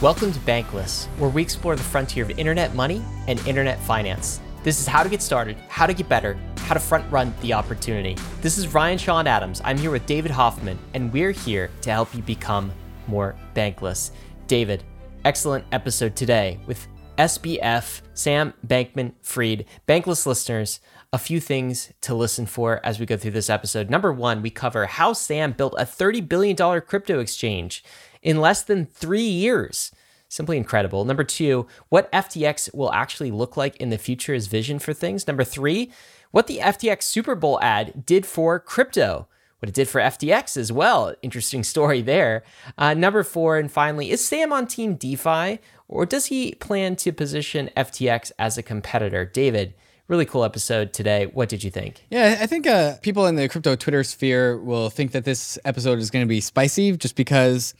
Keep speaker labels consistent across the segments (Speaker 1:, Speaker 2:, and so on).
Speaker 1: Welcome to Bankless, where we explore the frontier of internet money and internet finance. This is how to get started, how to get better, how to front run the opportunity. This is Ryan Sean Adams. I'm here with David Hoffman, and we're here to help you become more bankless. David, excellent episode today with SBF, Sam Bankman Fried. Bankless listeners, a few things to listen for as we go through this episode. Number one, we cover how Sam built a $30 billion crypto exchange in less than three years. Simply incredible. Number two, what FTX will actually look like in the future is vision for things. Number three, what the FTX Super Bowl ad did for crypto, what it did for FTX as well. Interesting story there. Uh, number four, and finally, is Sam on Team DeFi or does he plan to position FTX as a competitor? David, really cool episode today. What did you think?
Speaker 2: Yeah, I think uh, people in the crypto Twitter sphere will think that this episode is going to be spicy just because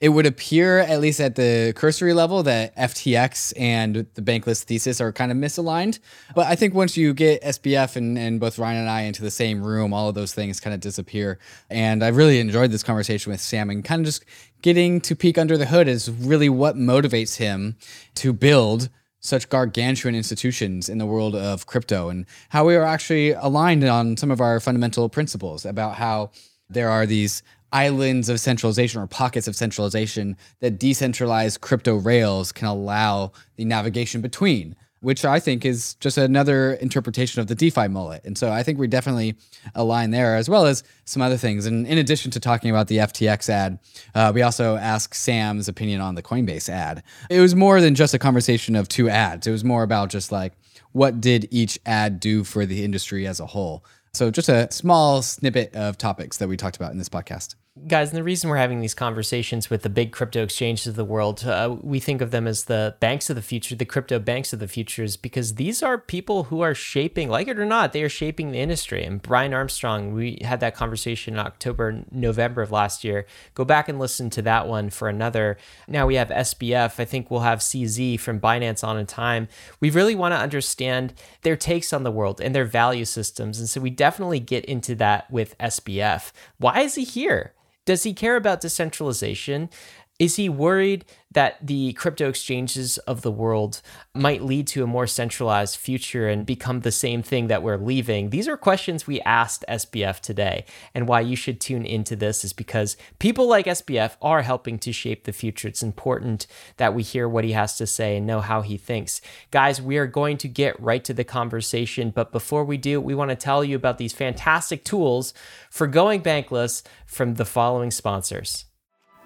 Speaker 2: it would appear, at least at the cursory level, that FTX and the bankless thesis are kind of misaligned. But I think once you get SBF and, and both Ryan and I into the same room, all of those things kind of disappear. And I really enjoyed this conversation with Sam and kind of just getting to peek under the hood is really what motivates him to build such gargantuan institutions in the world of crypto and how we are actually aligned on some of our fundamental principles about how there are these islands of centralization or pockets of centralization that decentralized crypto rails can allow the navigation between which I think is just another interpretation of the DeFi mullet. And so I think we definitely align there, as well as some other things. And in addition to talking about the FTX ad, uh, we also asked Sam's opinion on the Coinbase ad. It was more than just a conversation of two ads, it was more about just like, what did each ad do for the industry as a whole? So just a small snippet of topics that we talked about in this podcast
Speaker 1: guys, and the reason we're having these conversations with the big crypto exchanges of the world, uh, we think of them as the banks of the future, the crypto banks of the future, is because these are people who are shaping, like it or not, they are shaping the industry. And Brian Armstrong, we had that conversation in October, November of last year. Go back and listen to that one for another. Now we have SBF. I think we'll have CZ from Binance on in time. We really want to understand their takes on the world and their value systems. And so we definitely get into that with SBF. Why is he here? Does he care about decentralization? Is he worried that the crypto exchanges of the world might lead to a more centralized future and become the same thing that we're leaving? These are questions we asked SBF today. And why you should tune into this is because people like SBF are helping to shape the future. It's important that we hear what he has to say and know how he thinks. Guys, we are going to get right to the conversation. But before we do, we want to tell you about these fantastic tools for going bankless from the following sponsors.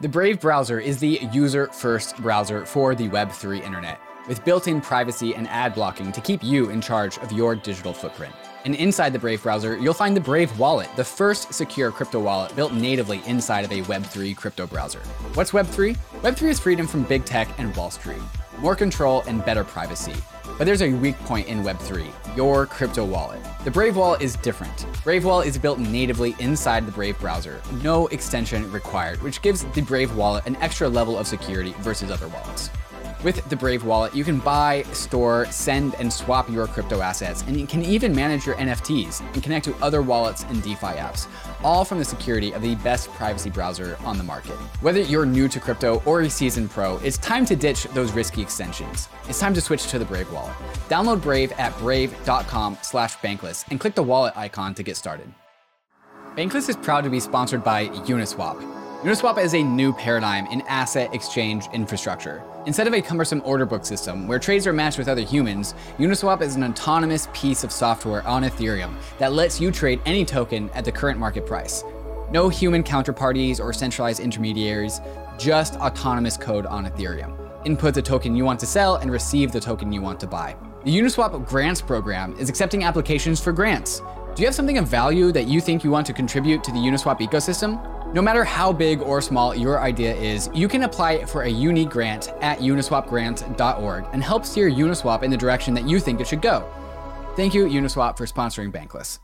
Speaker 3: The Brave browser is the user first browser for the Web3 internet, with built in privacy and ad blocking to keep you in charge of your digital footprint. And inside the Brave browser, you'll find the Brave Wallet, the first secure crypto wallet built natively inside of a Web3 crypto browser. What's Web3? Web3 is freedom from big tech and Wall Street, more control and better privacy. But there's a weak point in Web3 your crypto wallet. The Brave Wallet is different. Brave Wallet is built natively inside the Brave browser, no extension required, which gives the Brave Wallet an extra level of security versus other wallets. With the Brave wallet, you can buy, store, send, and swap your crypto assets, and you can even manage your NFTs and connect to other wallets and DeFi apps, all from the security of the best privacy browser on the market. Whether you're new to crypto or a seasoned pro, it's time to ditch those risky extensions. It's time to switch to the Brave wallet. Download Brave at brave.com slash bankless and click the wallet icon to get started. Bankless is proud to be sponsored by Uniswap. Uniswap is a new paradigm in asset exchange infrastructure. Instead of a cumbersome order book system where trades are matched with other humans, Uniswap is an autonomous piece of software on Ethereum that lets you trade any token at the current market price. No human counterparties or centralized intermediaries, just autonomous code on Ethereum. Input the token you want to sell and receive the token you want to buy. The Uniswap Grants program is accepting applications for grants. Do you have something of value that you think you want to contribute to the Uniswap ecosystem? No matter how big or small your idea is, you can apply for a unique grant at uniswapgrant.org and help steer Uniswap in the direction that you think it should go. Thank you, Uniswap, for sponsoring Bankless.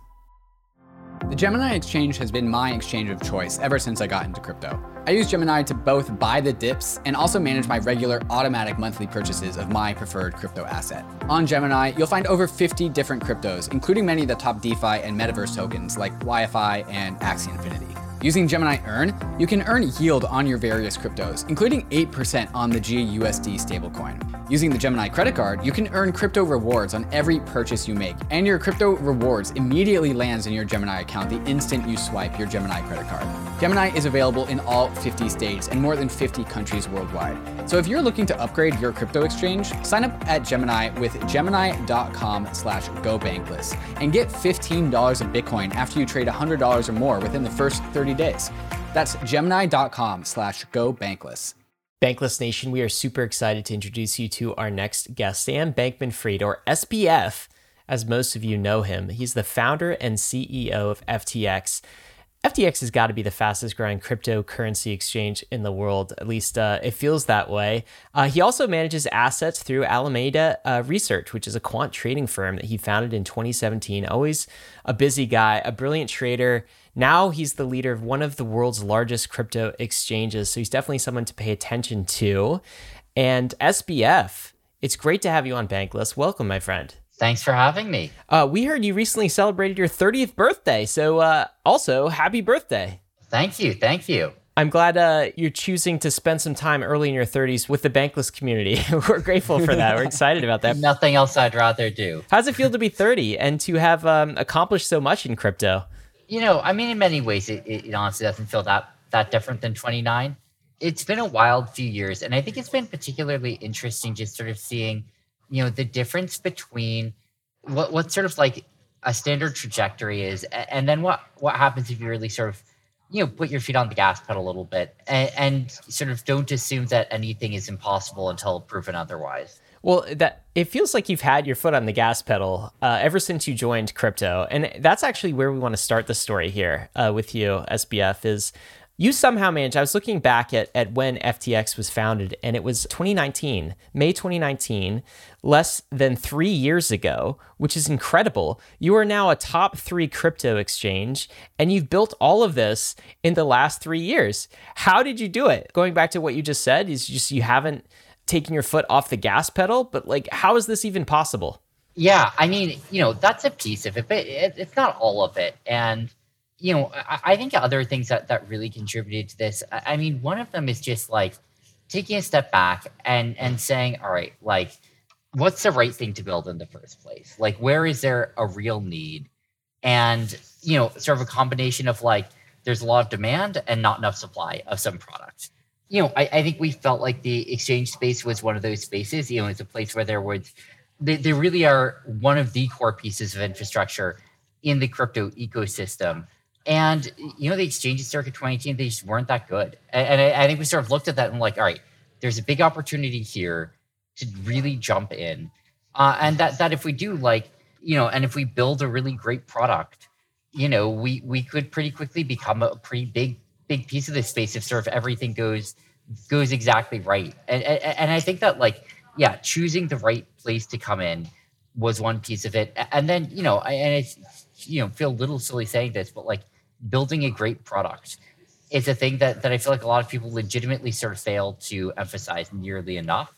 Speaker 3: The Gemini exchange has been my exchange of choice ever since I got into crypto. I use Gemini to both buy the dips and also manage my regular automatic monthly purchases of my preferred crypto asset. On Gemini, you'll find over 50 different cryptos, including many of the top DeFi and metaverse tokens like YFI and Axie Infinity.
Speaker 4: Using Gemini Earn, you can earn yield on your various cryptos, including 8% on the GUSD stablecoin. Using the Gemini credit card, you can earn crypto rewards on every purchase you make, and your crypto rewards immediately lands in your Gemini account the instant you swipe your Gemini credit card. Gemini is available in all 50 states and more than 50 countries worldwide. So if you're looking to upgrade your crypto exchange, sign up at Gemini with gemini.com slash gobankless and get $15 of Bitcoin after you trade $100 or more within the first 30 days. That's gemini.com slash go
Speaker 1: Bankless Bankless Nation, we are super excited to introduce you to our next guest, Sam Bankman Fried, or SBF, as most of you know him. He's the founder and CEO of FTX. FTX has got to be the fastest growing cryptocurrency exchange in the world. At least uh, it feels that way. Uh, he also manages assets through Alameda uh, Research, which is a quant trading firm that he founded in 2017. Always a busy guy, a brilliant trader. Now he's the leader of one of the world's largest crypto exchanges. So he's definitely someone to pay attention to. And SBF, it's great to have you on Bankless. Welcome, my friend.
Speaker 5: Thanks for having me.
Speaker 1: Uh, we heard you recently celebrated your 30th birthday. So, uh, also, happy birthday.
Speaker 5: Thank you. Thank you.
Speaker 1: I'm glad uh, you're choosing to spend some time early in your 30s with the bankless community. We're grateful for that. We're excited about that.
Speaker 5: Nothing else I'd rather do.
Speaker 1: How's it feel to be 30 and to have um, accomplished so much in crypto?
Speaker 5: You know, I mean, in many ways, it, it honestly doesn't feel that that different than 29. It's been a wild few years, and I think it's been particularly interesting just sort of seeing you know the difference between what what sort of like a standard trajectory is and then what what happens if you really sort of you know put your feet on the gas pedal a little bit and, and sort of don't assume that anything is impossible until proven otherwise
Speaker 1: well, that it feels like you've had your foot on the gas pedal uh, ever since you joined crypto, and that's actually where we want to start the story here uh, with you, SBF. Is you somehow managed. I was looking back at, at when FTX was founded, and it was 2019, May 2019, less than three years ago, which is incredible. You are now a top three crypto exchange, and you've built all of this in the last three years. How did you do it? Going back to what you just said, is just you haven't taken your foot off the gas pedal, but like, how is this even possible?
Speaker 5: Yeah, I mean, you know, that's a piece of it, but it, it's not all of it. And you know, I, I, think other things that, that really contributed to this, I, I mean, one of them is just like taking a step back and and saying, all right, like, what's the right thing to build in the first place? Like, where is there a real need? And you know, sort of a combination of like, there's a lot of demand and not enough supply of some product. You know, I, I think we felt like the exchange space was one of those spaces. You know, it's a place where there was, they, they really are one of the core pieces of infrastructure in the crypto ecosystem and you know, the exchanges circa 2018, they just weren't that good. And, I, I, think we sort of looked at that and like, all right, there's a big opportunity here to really jump in. Uh, and that that if we do like, you know, and if we build a really great product, you know, we we could pretty quickly become a pretty big big piece of this space if sort of everything goes goes exactly right. And and, and I think that like, yeah, choosing the right place to come in was one piece of it. And then, you know, I, and it's you know, feel a little silly saying this, but like building a great product is a thing that, that I feel like a lot of people legitimately sort of fail to emphasize nearly enough.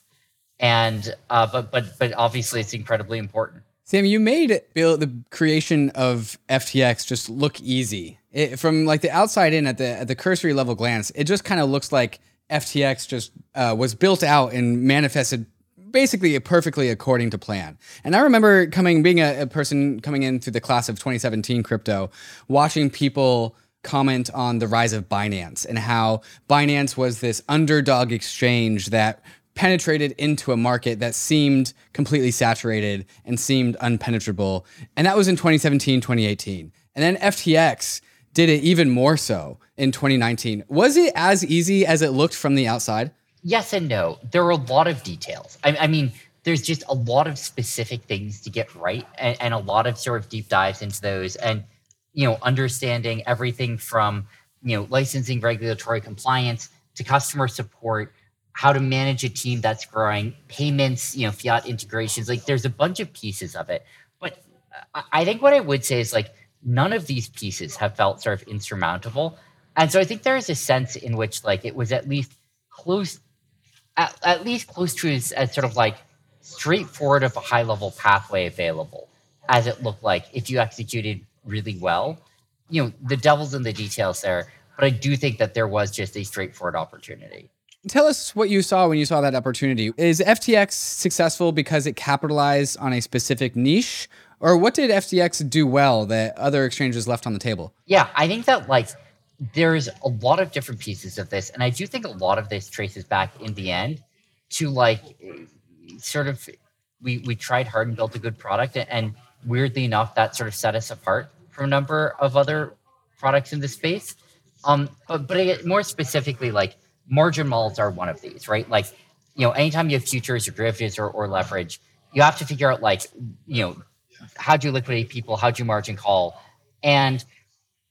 Speaker 5: And uh, but but but obviously it's incredibly important.
Speaker 3: Sam, you made build the creation of FTX just look easy. It, from like the outside in at the at the cursory level glance, it just kind of looks like FTX just uh, was built out and manifested basically perfectly according to plan. And I remember coming, being a, a person coming in through the class of 2017 crypto, watching people comment on the rise of Binance and how Binance was this underdog exchange that penetrated into a market that seemed completely saturated and seemed unpenetrable. And that was in 2017, 2018. And then FTX did it even more so in 2019. Was it as easy as it looked from the outside?
Speaker 5: yes and no. There are a lot of details. I, I mean, there's just a lot of specific things to get right and, and, a lot of sort of deep dives into those and you know understanding everything from you know licensing regulatory compliance to customer support how to manage a team that's growing payments you know fiat integrations like there's a bunch of pieces of it but i think what i would say is like none of these pieces have felt sort of insurmountable and so i think there is a sense in which like it was at least close at, at least close to as, as sort of like straightforward of a high level pathway available as it looked like if you executed really well. You know, the devil's in the details there. but I do think that there was just a straightforward opportunity.
Speaker 3: Tell us what you saw when you saw that opportunity. Is FTX successful because it capitalized on a specific niche, or what did FTX do well that other exchanges left on the table?
Speaker 5: Yeah, I think that like there's a lot of different pieces of this, and I do think a lot of this traces back in the end to like sort of we we tried hard and built a good product, and weirdly enough, that sort of set us apart from a number of other products in the space. Um, but but more specifically, like margin models are one of these, right? Like, you know, anytime you have futures or derivatives or, or leverage, you have to figure out like, you know, how do you liquidate people? How do you margin call? And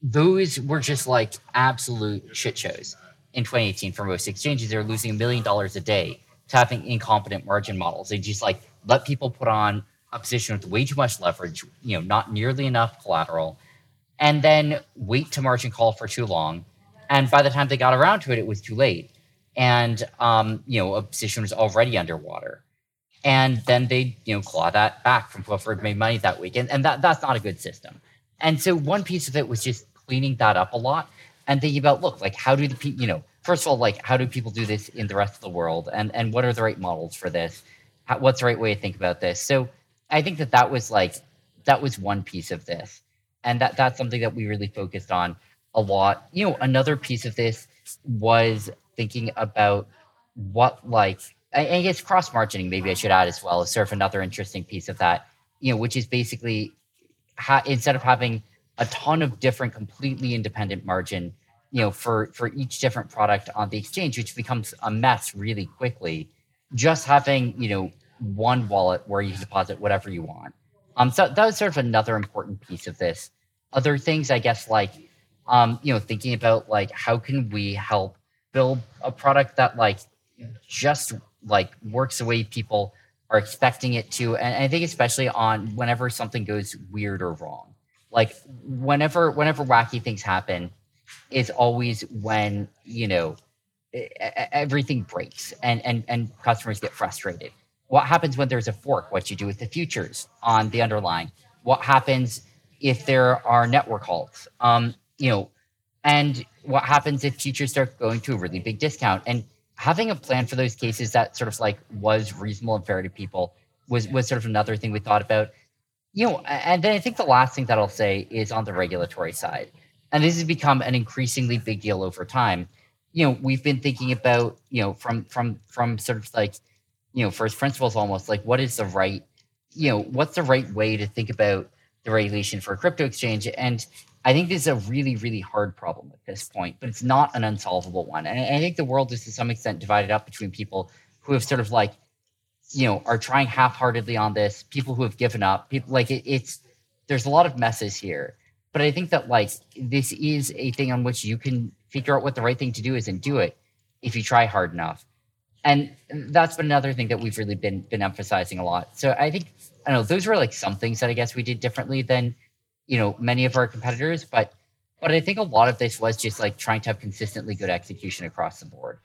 Speaker 5: those were just like absolute shit shows in 2018 for most exchanges. They're losing a million dollars a day to having incompetent margin models. They just like let people put on a position with way too much leverage, you know, not nearly enough collateral, and then wait to margin call for too long and by the time they got around to it, it was too late. And, um, you know, a position was already underwater. And then they, you know, claw that back from whoever made money that week. And, and that, that's not a good system. And so one piece of it was just cleaning that up a lot and thinking about, look, like how do the people, you know, first of all, like how do people do this in the rest of the world? And, and what are the right models for this? How, what's the right way to think about this? So I think that that was like, that was one piece of this. And that, that's something that we really focused on a lot. You know, another piece of this was thinking about what like I, guess cross margining maybe I should add as well is sort of another interesting piece of that. You know, which is basically ha- instead of having a ton of different completely independent margin, you know, for for each different product on the exchange, which becomes a mess really quickly. Just having you know one wallet where you deposit whatever you want. Um, so that was sort of another important piece of this. Other things, I guess, like um, you know, thinking about like how can we help build a product that like just like works the way people are expecting it to. And I think especially on whenever something goes weird or wrong. Like whenever whenever wacky things happen, it's always when, you know, everything breaks and and and customers get frustrated. What happens when there's a fork? What you do with the futures on the underlying? What happens if there are network halts? Um, you know, and what happens if futures start going to a really big discount and having a plan for those cases that sort of like was reasonable and fair to people was was sort of another thing we thought about. You know and then i think the last thing that i'll say is on the regulatory side and this has become an increasingly big deal over time. You know we've been thinking about you know from from from sort of like you know first principles almost like what is the right you know what's the right way to think about the regulation for a crypto exchange? And I think this is a really, really hard problem at this point, but it's not an unsolvable one. And I think the world is to some extent divided up between people who have sort of like, you know, are trying half-heartedly on this, people who have given up, people like it, it's there's a lot of messes here. But I think that like this is a thing on which you can figure out what the right thing to do is and do it if you try hard enough. And that's been another thing that we've really been been emphasizing a lot. So I think I don't know, those were like some things that I guess we did differently than you know many of our competitors but but i think a lot of this was just like trying to have consistently good execution across the board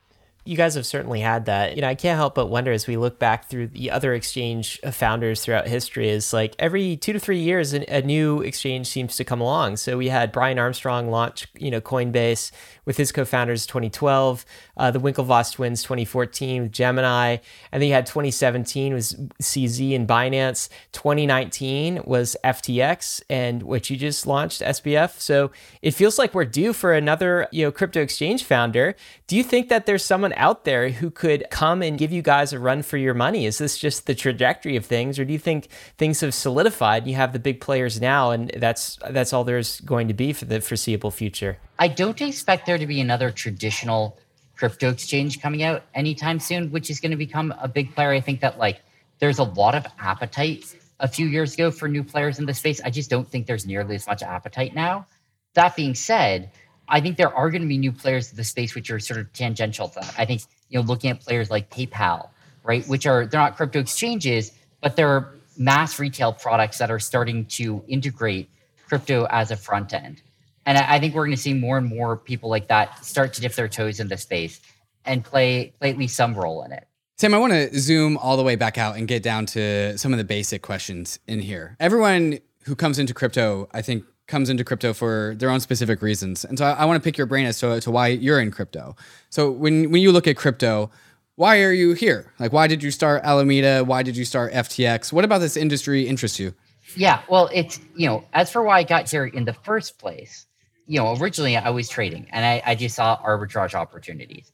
Speaker 1: you guys have certainly had that. You know, I can't help but wonder as we look back through the other exchange founders throughout history is like every two to three years, a new exchange seems to come along. So we had Brian Armstrong launch, you know, Coinbase with his co-founders 2012, uh, the Winklevoss twins 2014 with Gemini, and then you had 2017 was CZ and Binance. 2019 was FTX, and what you just launched SBF. So it feels like we're due for another, you know, crypto exchange founder. Do you think that there's someone out there who could come and give you guys a run for your money? Is this just the trajectory of things, or do you think things have solidified? You have the big players now, and that's that's all there's going to be for the foreseeable future.
Speaker 5: I don't expect there to be another traditional crypto exchange coming out anytime soon, which is going to become a big player. I think that like there's a lot of appetite a few years ago for new players in the space. I just don't think there's nearly as much appetite now. That being said, I think there are going to be new players in the space which are sort of tangential to that. I think you know looking at players like PayPal, right, which are they're not crypto exchanges, but they're mass retail products that are starting to integrate crypto as a front end. And I, I think we're going to see more and more people like that start to dip their toes in the space and play play at least some role in it.
Speaker 3: Sam, I want to zoom all the way back out and get down to some of the basic questions in here. Everyone who comes into crypto, I think, comes into crypto for their own specific reasons. And so I, I want to pick your brain as to, to why you're in crypto. So when, when you look at crypto, why are you here? Like, why did you start Alameda? Why did you start FTX? What about this industry interests you?
Speaker 5: Yeah, well, it's, you know, as for why I got here in the first place, you know, originally I was trading and I, I just saw arbitrage opportunities.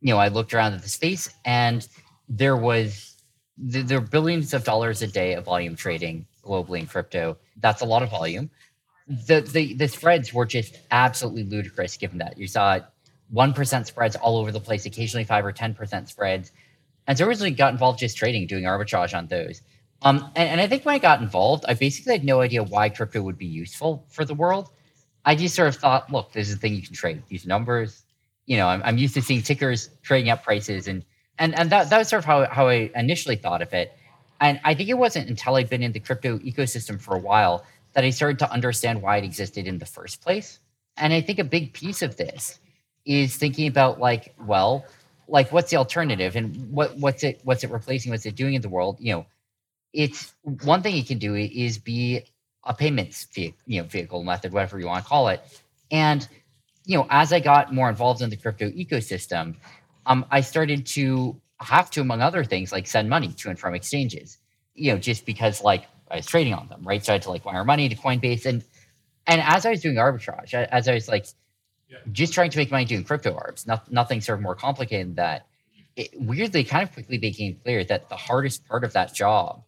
Speaker 5: You know, I looked around at the space and there was, there are billions of dollars a day of volume trading globally in crypto. That's a lot of volume. The, the, the spreads were just absolutely ludicrous given that. You saw 1% spreads all over the place, occasionally 5 or 10% spreads. And so originally got involved just trading, doing arbitrage on those. Um, and, and I think when I got involved, I basically had no idea why crypto would be useful for the world. I just sort of thought, look, this is a thing you can trade. These numbers, you know, I'm, I'm used to seeing tickers trading up prices, and and and that that was sort of how how I initially thought of it. And I think it wasn't until I'd been in the crypto ecosystem for a while that I started to understand why it existed in the first place. And I think a big piece of this is thinking about like, well, like what's the alternative and what what's it what's it replacing? What's it doing in the world? You know, it's one thing it can do is be a payments vehicle, you know, vehicle method, whatever you want to call it. And you know, as I got more involved in the crypto ecosystem, um, I started to have to, among other things, like send money to and from exchanges. You know, just because like I was trading on them, right? So I had to like wire money to Coinbase, and and as I was doing arbitrage, as I was like just trying to make money doing crypto arbs, not, nothing sort of more complicated than that. It weirdly kind of quickly became clear that the hardest part of that job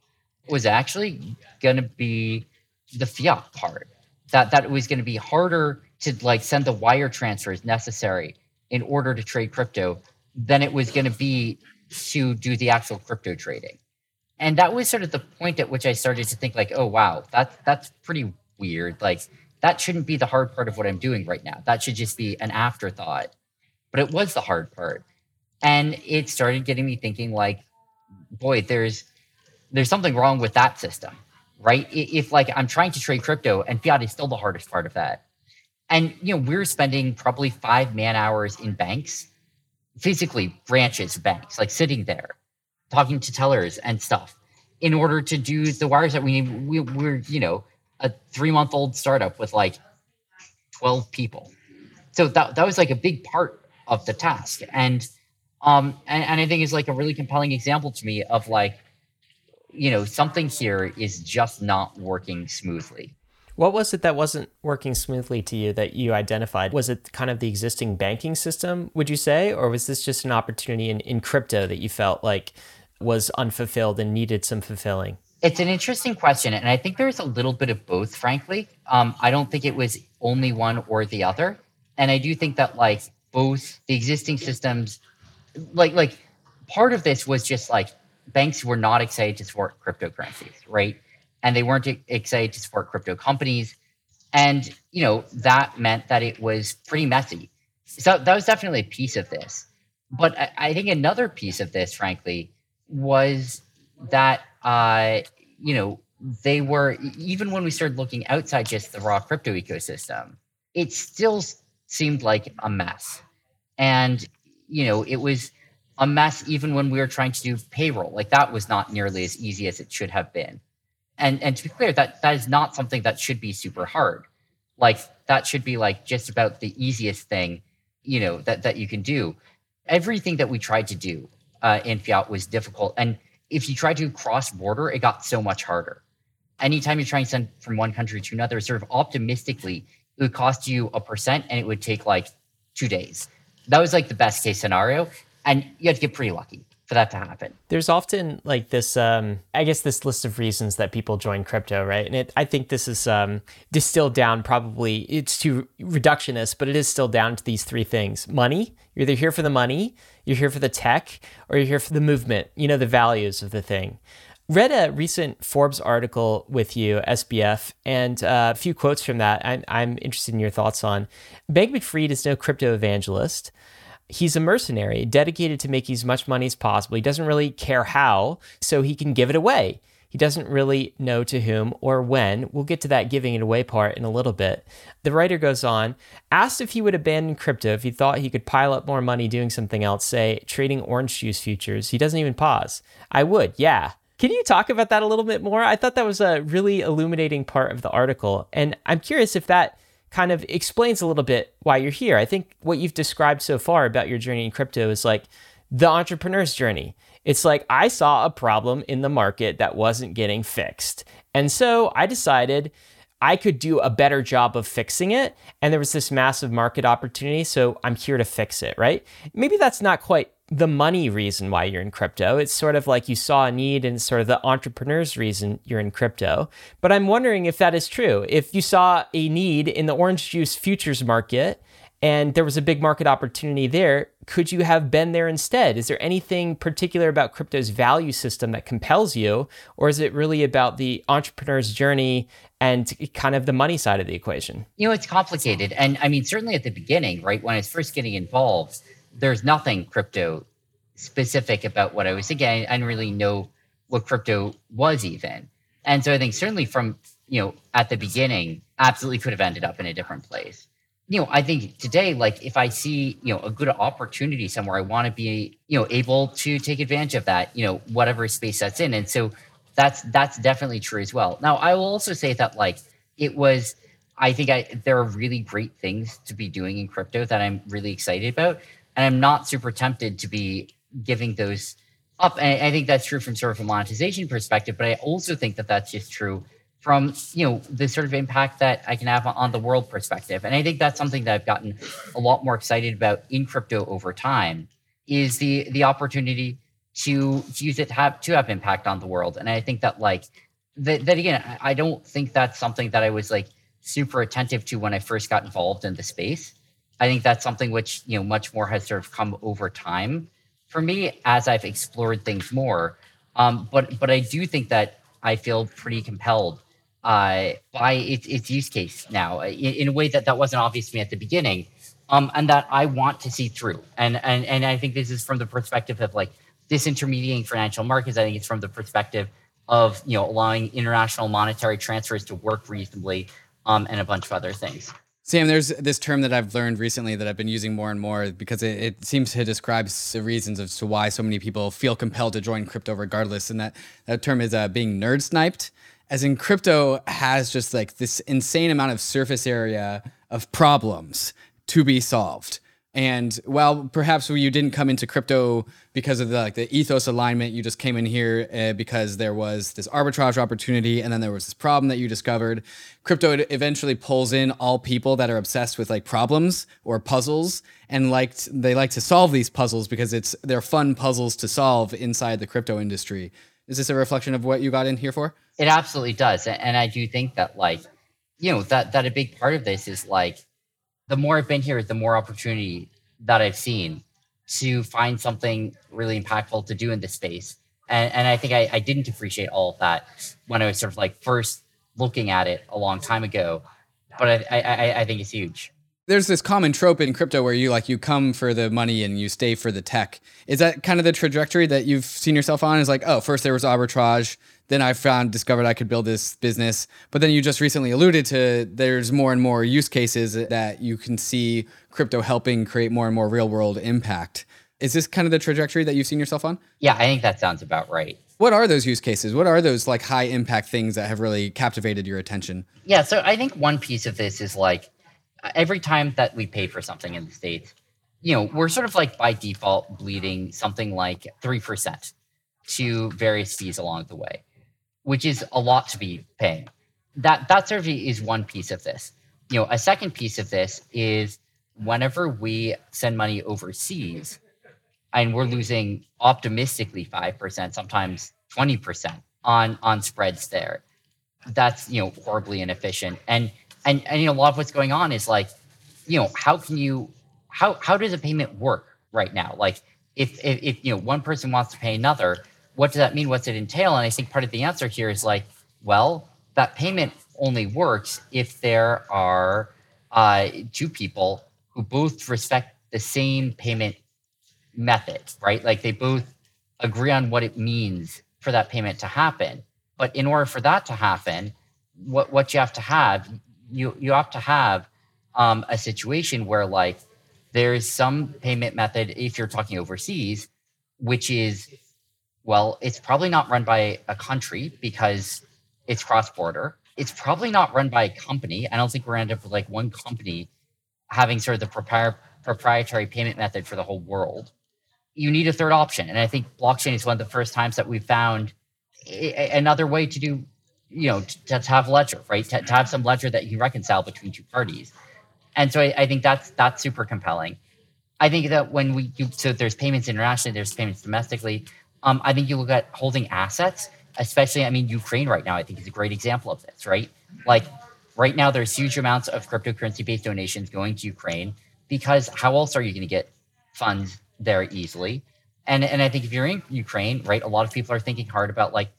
Speaker 5: was actually going to be the fiat part. That that it was going to be harder to like send the wire transfers necessary in order to trade crypto than it was going to be to do the actual crypto trading. And that was sort of the point at which I started to think like, oh wow, that that's pretty weird. Like that shouldn't be the hard part of what I'm doing right now. That should just be an afterthought. But it was the hard part. And it started getting me thinking like, boy, there's there's something wrong with that system, right? If like I'm trying to trade crypto and fiat is still the hardest part of that. And you know, we're spending probably five man hours in banks, physically branches banks, like sitting there, talking to tellers and stuff, in order to do the wires that we need. We, we're, you know, a three month old startup with like 12 people. So that, that was like a big part of the task. And, um, and, and I think it's like a really compelling example to me of like, you know, something here is just not working smoothly.
Speaker 1: What was it that wasn't working smoothly to you that you identified? Was it kind of the existing banking system, would you say? Or was this just an opportunity in, in crypto that you felt like was unfulfilled and needed some fulfilling?
Speaker 5: It's an interesting question, and I think there's a little bit of both. Frankly, um, I don't think it was only one or the other, and I do think that like both the existing systems, like like part of this was just like banks were not excited to support cryptocurrencies, right? And they weren't excited to support crypto companies, and you know that meant that it was pretty messy. So that was definitely a piece of this, but I, think another piece of this, frankly, was that uh, you know, they were even when we started looking outside just the raw crypto ecosystem, it still seemed like a mess. And you know, it was a mess even when we were trying to do payroll. Like that was not nearly as easy as it should have been. And and to be clear, that that is not something that should be super hard. Like that should be like just about the easiest thing, you know, that that you can do. Everything that we tried to do uh, in fiat was difficult, and if you try to cross border, it got so much harder. Anytime you're trying to send from one country to another, sort of optimistically, it would cost you a percent and it would take like two days. That was like the best case scenario. And you had to get pretty lucky for that to happen.
Speaker 1: There's often like this, um, I guess, this list of reasons that people join crypto, right? And it, I think this is um, distilled down probably, it's too reductionist, but it is still down to these three things money. You're either here for the money, you're here for the tech, or you're here for the movement, you know, the values of the thing. Read a recent Forbes article with you, SBF, and uh, a few quotes from that I'm, I'm interested in your thoughts on. Bankman Fried is no crypto evangelist he's a mercenary dedicated to making as much money as possible. He doesn't really care how, so he can give it away. He doesn't really know to whom or when. We'll get to that giving it away part in a little bit. The writer goes on, asked if he would abandon crypto if he thought he could pile up more money doing something else, say trading orange juice futures. He doesn't even pause. I would, yeah. Can you talk about that a little bit more? I thought that was a really illuminating part of the article. And I'm curious if that kind of explains a little bit why you're here. I think what you've described so far about your journey in crypto is like the entrepreneur's journey. It's like I saw a problem in the market that wasn't getting fixed. And so I decided I could do a better job of fixing it. And there was this massive market opportunity. So I'm here to fix it, right? Maybe that's not quite the money reason why you're in crypto. It's sort of like you saw a need and sort of the entrepreneur's reason you're in crypto. But I'm wondering if that is true. If you saw a need in the orange juice futures market and there was a big market opportunity there, could you have been there instead? Is there anything particular about crypto's value system that compels you? Or is it really about the entrepreneur's journey and kind of the money side of the equation?
Speaker 5: You know, it's complicated. And I mean, certainly at the beginning, right, when I was first getting involved, there's nothing crypto specific about what I was thinking. I, didn't really know what crypto was even. And so I think certainly from, you know, at the beginning, absolutely could have ended up in a different place. You know, I think today, like if I see, you know, a good opportunity somewhere, I want to be, you know, able to take advantage of that, you know, whatever space that's in. And so that's that's definitely true as well. Now, I will also say that like it was I think I there are really great things to be doing in crypto that I'm really excited about and I'm not super tempted to be giving those up. And I think that's true from sort of a monetization perspective, but I also think that that's just true from you know the sort of impact that I can have on the world perspective. And I think that's something that I've gotten a lot more excited about in crypto over time is the the opportunity to, to use it to have to have impact on the world. And I think that like that, that again, I don't think that's something that I was like super attentive to when I first got involved in the space. I think that's something which, you know, much more has sort of come over time for me as I've explored things more. Um, but but I do think that I feel pretty compelled uh, by its, its use case now in, in, a way that that wasn't obvious to me at the beginning, um, and that I want to see through. And and and I think this is from the perspective of like disintermediating financial markets. I think it's from the perspective of you know allowing international monetary transfers to work reasonably, um, and a bunch of other things.
Speaker 3: Sam, there's this term that I've learned recently that I've been using more and more because it, it, seems to describe the reasons as to why so many people feel compelled to join crypto regardless. And that, that term is uh, being nerd sniped. As in, crypto has just like this insane amount of surface area of problems to be solved. And while perhaps you didn't come into crypto because of the like the ethos alignment, you just came in here uh, because there was this arbitrage opportunity, and then there was this problem that you discovered. Crypto eventually pulls in all people that are obsessed with like problems or puzzles, and liked they like to solve these puzzles because it's they're fun puzzles to solve inside the crypto industry. Is this a reflection of what you got in here for?
Speaker 5: It absolutely does, and I do think that like you know that that a big part of this is like the more I've been here, the more opportunity that I've seen to find something really impactful to do in this space. And, and I think I, I didn't appreciate all of that when I was sort of like first looking at it a long time ago. But I, I, I think it's huge
Speaker 3: there's this common trope in crypto where you like you come for the money and you stay for the tech. Is that kind of the trajectory that you've seen yourself on? Is like, oh, first there was arbitrage, then I found discovered I could build this business. But then you just recently alluded to there's more and more use cases that you can see crypto helping create more and more real world impact. Is this kind of the trajectory that you've seen yourself on?
Speaker 5: Yeah, I think that sounds about right.
Speaker 3: What are those use cases? What are those like high impact things that have really captivated your attention?
Speaker 5: Yeah, so I think one piece of this is like every time that we pay for something in the States, you know, we're sort of like by default bleeding something like 3% to various fees along the way which is a lot to be paying. That that survey is one piece of this. You know, a second piece of this is whenever we send money overseas, and we're losing optimistically five percent, sometimes twenty percent on on spreads there. That's you know horribly inefficient. And and and you know a lot of what's going on is like, you know, how can you how how does a payment work right now? Like if if, if you know one person wants to pay another, what does that mean? What's it entail? And I think part of the answer here is like, well, that payment only works if there are uh, two people who both respect the same payment method, right? Like they both agree on what it means for that payment to happen. But in order for that to happen, what what you have to have, you you have to have um, a situation where like there's some payment method if you're talking overseas, which is Well, it's probably not run by a country because it's cross border. It's probably not run by a company. I don't think we're end up with like one company having sort of the propri- proprietary payment method for the whole world. You need a third option. And I think blockchain is one of the first times that we found another way to do, you know, to, to have ledger, right? To, to, have some ledger that you reconcile between two parties. And so I, I think that's that's super compelling. I think that when we do, so there's payments internationally, there's payments domestically. Um, I think you look at holding assets, especially, I mean, Ukraine right now, I think is a great example of this, right? Like right now, there's huge amounts of cryptocurrency based donations going to Ukraine because how else are you going to get funds there easily? And, and I think if you're in Ukraine, right, a lot of people are thinking hard about like,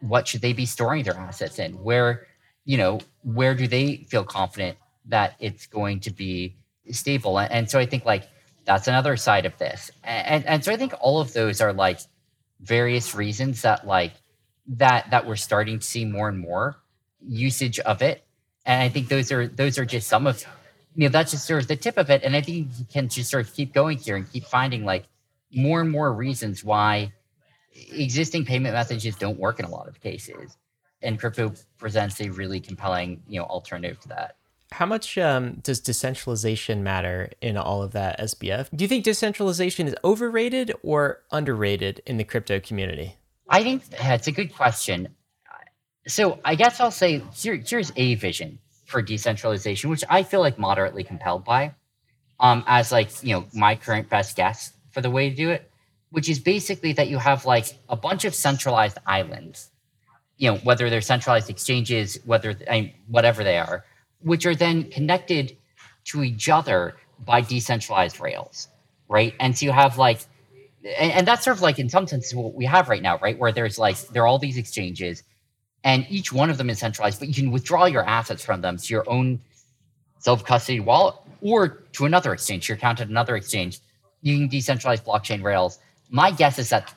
Speaker 5: what should they be storing their assets in? Where, you know, where do they feel confident that it's going to be stable? And, and so I think like that's another side of this. And, and so I think all of those are like various reasons that like that that we're starting to see more and more usage of it. And I think those are those are just some of you know that's just sort of the tip of it. And I think you can just sort of keep going here and keep finding like more and more reasons why existing payment methods just don't work in a lot of cases. And crypto presents a really compelling, you know, alternative to that.
Speaker 1: How much um, does decentralization matter in all of that, SBF? Do you think decentralization is overrated or underrated in the crypto community?
Speaker 5: I think that's a good question. So I guess I'll say here, here's a vision for decentralization, which I feel like moderately compelled by, um, as like you know my current best guess for the way to do it, which is basically that you have like a bunch of centralized islands, you know whether they're centralized exchanges, whether I mean, whatever they are, which are then connected to each other by decentralized rails, right? And so you have like and, and, that's sort of like in some sense what we have right now, right? Where there's like there are all these exchanges, and each one of them is centralized, but you can withdraw your assets from them to your own self custody wallet or to another exchange, your account at another exchange using decentralized blockchain rails. My guess is that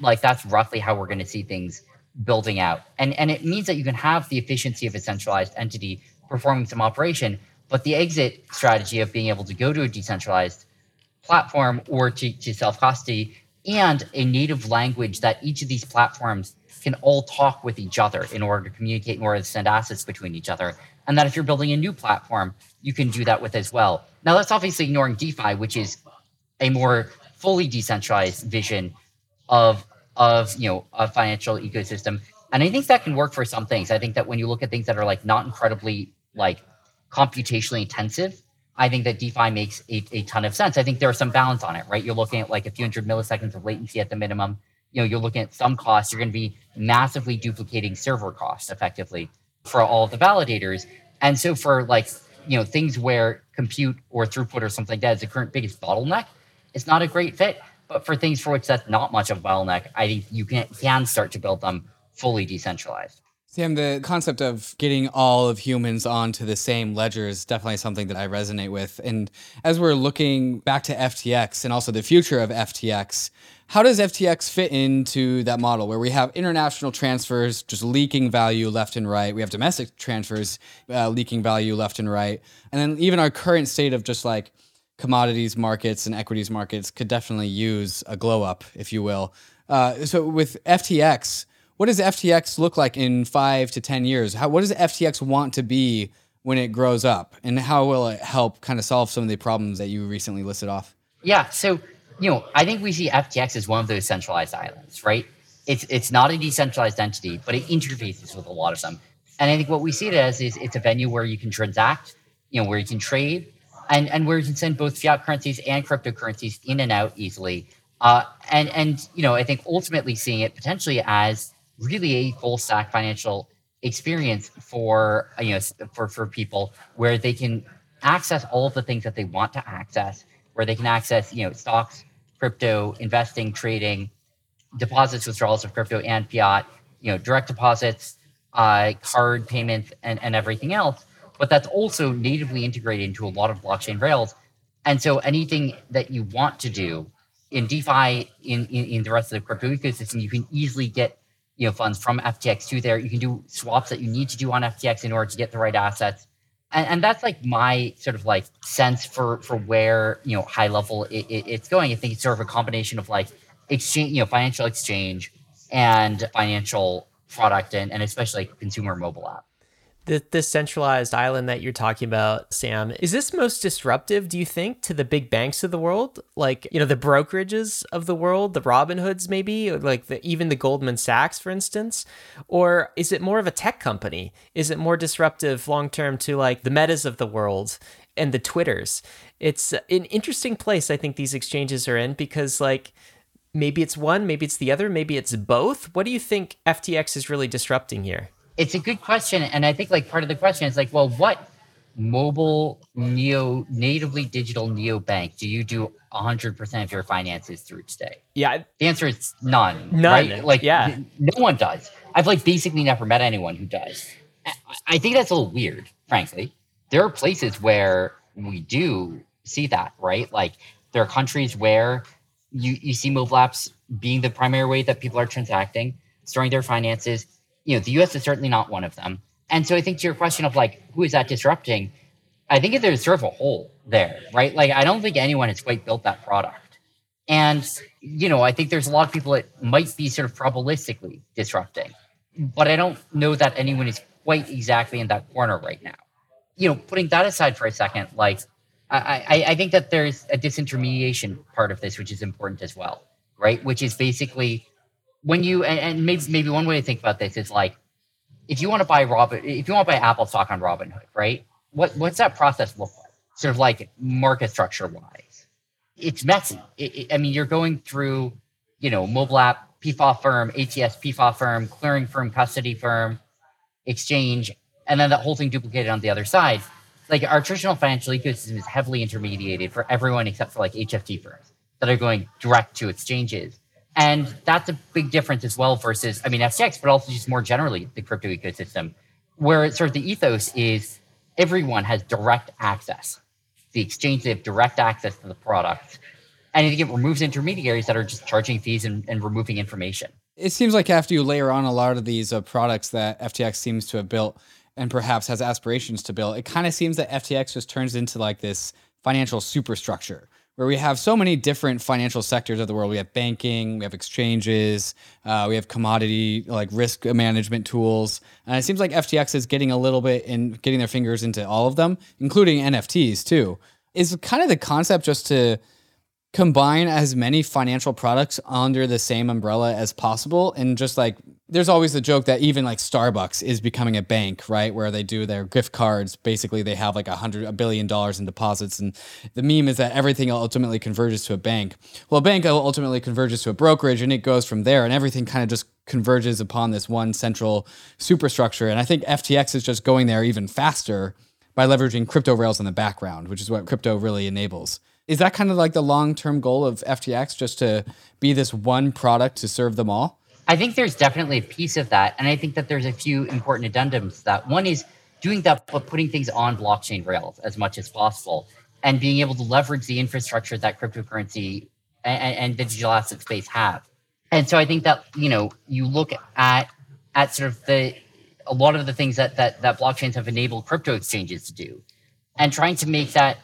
Speaker 5: like that's roughly how we're going to see things building out, and and it means that you can have the efficiency of a centralized entity performing some operation, but the exit strategy of being able to go to a decentralized platform or to, to self custody and a native language that each of these platforms can all talk with each other in order to communicate, in order to send assets between each other. And that if you're building a new platform, you can do that with as well. Now, that's obviously ignoring DeFi, which is a more fully decentralized vision of of you know a financial ecosystem. And I think that can work for some things. I think that when you look at things that are like not incredibly like computationally intensive, I think that DeFi makes a, a ton of sense. I think there's some balance on it, right? You're looking at like a few hundred milliseconds of latency at the minimum. You know, you're looking at some costs. You're going to be massively duplicating server costs effectively for all the validators. And so for like, you know, things where compute or throughput or something like that is the current biggest bottleneck, it's not a great fit. But for things for which that's not much of a bottleneck, I think you can can start to build them fully decentralized.
Speaker 3: Sam, the concept of getting all of humans onto the same ledger is definitely something that I resonate with. And as we're looking back to FTX and also the future of FTX, how does FTX fit into that model where we have international transfers just leaking value left and right? We have domestic transfers uh, leaking value left and right. And then even our current state of just like commodities markets and equities markets could definitely use a glow up, if you will. Uh, so with FTX, what does FTX look like in five to 10 years? How, what does FTX want to be when it grows up? And how will it help kind of solve some of the problems that you recently listed off?
Speaker 5: Yeah. So, you know, I think we see FTX as one of those centralized islands, right? It's, it's not a decentralized entity, but it interfaces with a lot of them. And I think what we see it as is it's a venue where you can transact, you know, where you can trade, and, and where you can send both fiat currencies and cryptocurrencies in and out easily. Uh, and and you know, I think ultimately seeing it potentially as really a full stack financial experience for you know for for people where they can access all of the things that they want to access where they can access you know stocks crypto investing trading deposits withdrawals of crypto and fiat you know direct deposits uh, card payments and, and everything else but that's also natively integrated into a lot of blockchain rails and so anything that you want to do in defi in, in, in the rest of the crypto ecosystem you can easily get you know funds from FTX to there. You can do swaps that you need to do on FTX in order to get the right assets. And, and that's like my sort of like sense for for where you know high level it, it, it's going. I think it's sort of a combination of like exchange, you know, financial exchange and financial product and, and especially like consumer mobile app
Speaker 1: this centralized island that you're talking about, Sam, is this most disruptive, do you think, to the big banks of the world? Like, you know, the brokerages of the world, the Robinhoods maybe, or like the, even the Goldman Sachs, for instance? Or is it more of a tech company? Is it more disruptive long term to like the metas of the world and the Twitters? It's an interesting place, I think, these exchanges are in because, like, maybe it's one, maybe it's the other, maybe it's both. What do you think FTX is really disrupting here?
Speaker 5: It's a good question, and I think like part of the question is like, well, what mobile neo natively digital neo bank do you do 100% of your finances through today?
Speaker 1: Yeah
Speaker 5: the answer is none
Speaker 1: none.
Speaker 5: right? like
Speaker 1: yeah.
Speaker 5: no one does. I've like basically never met anyone who does. I think that's a little weird frankly. There are places where we do see that right? Like there are countries where you, you see mobile apps being the primary way that people are transacting storing their finances you know, the US is certainly not one of them. And so I think to your question of like, who is that disrupting? I think there's sort of a hole there, right? Like, I don't think anyone has quite built that product. And, you know, I think there's a lot of people that might be sort of probabilistically disrupting, but I don't know that anyone is quite exactly in that corner right now. You know, putting that aside for a second, like, I, I, I think that there's a disintermediation part of this, which is important as well, right? Which is basically when you and, and, maybe maybe one way to think about this is like if you want to buy Robin, if you want to buy Apple stock on Robinhood, right? What what's that process look like? Sort of like market structure wise, it's messy. It, it, I mean, you're going through, you know, mobile app, PFOF firm, ATS PFOF firm, clearing firm, custody firm, exchange, and then that whole thing duplicated on the other side. Like our traditional financial ecosystem is heavily intermediated for everyone except for like HFT firms that are going direct to exchanges and that's a big difference as well versus, I mean, FTX, but also just more generally the crypto ecosystem, where sort of the ethos is everyone has direct access. The exchange, they have direct access to the product. And I think it removes intermediaries that are just charging fees and, and removing information.
Speaker 3: It seems like after you layer on a lot of these uh, products that FTX seems to have built and perhaps has aspirations to build, it kind of seems that FTX just turns into like this financial superstructure where we have so many different financial sectors of the world. We have banking, we have exchanges, uh, we have commodity like risk management tools, and it seems like FTX is getting a little bit in getting their fingers into all of them, including NFTs too. Is kind of the concept just to combine as many financial products under the same umbrella as possible and just like there's always the joke that even like Starbucks is becoming a bank, right? Where they do their gift cards. Basically, they have like a hundred, a billion dollars in deposits. And the meme is that everything ultimately converges to a bank. Well, a bank ultimately converges to a brokerage and it goes from there. And everything kind of just converges upon this one central superstructure. And I think FTX is just going there even faster by leveraging crypto rails in the background, which is what crypto really enables. Is that kind of like the long term goal of FTX, just to be this one product to serve them all?
Speaker 5: I think there's definitely a piece of that. And I think that there's a few important addendums to that. One is doing that, but putting things on blockchain rails as much as possible and being able to leverage the infrastructure that cryptocurrency and, and digital asset space have. And so I think that, you know, you look at at sort of the a lot of the things that that that blockchains have enabled crypto exchanges to do and trying to make that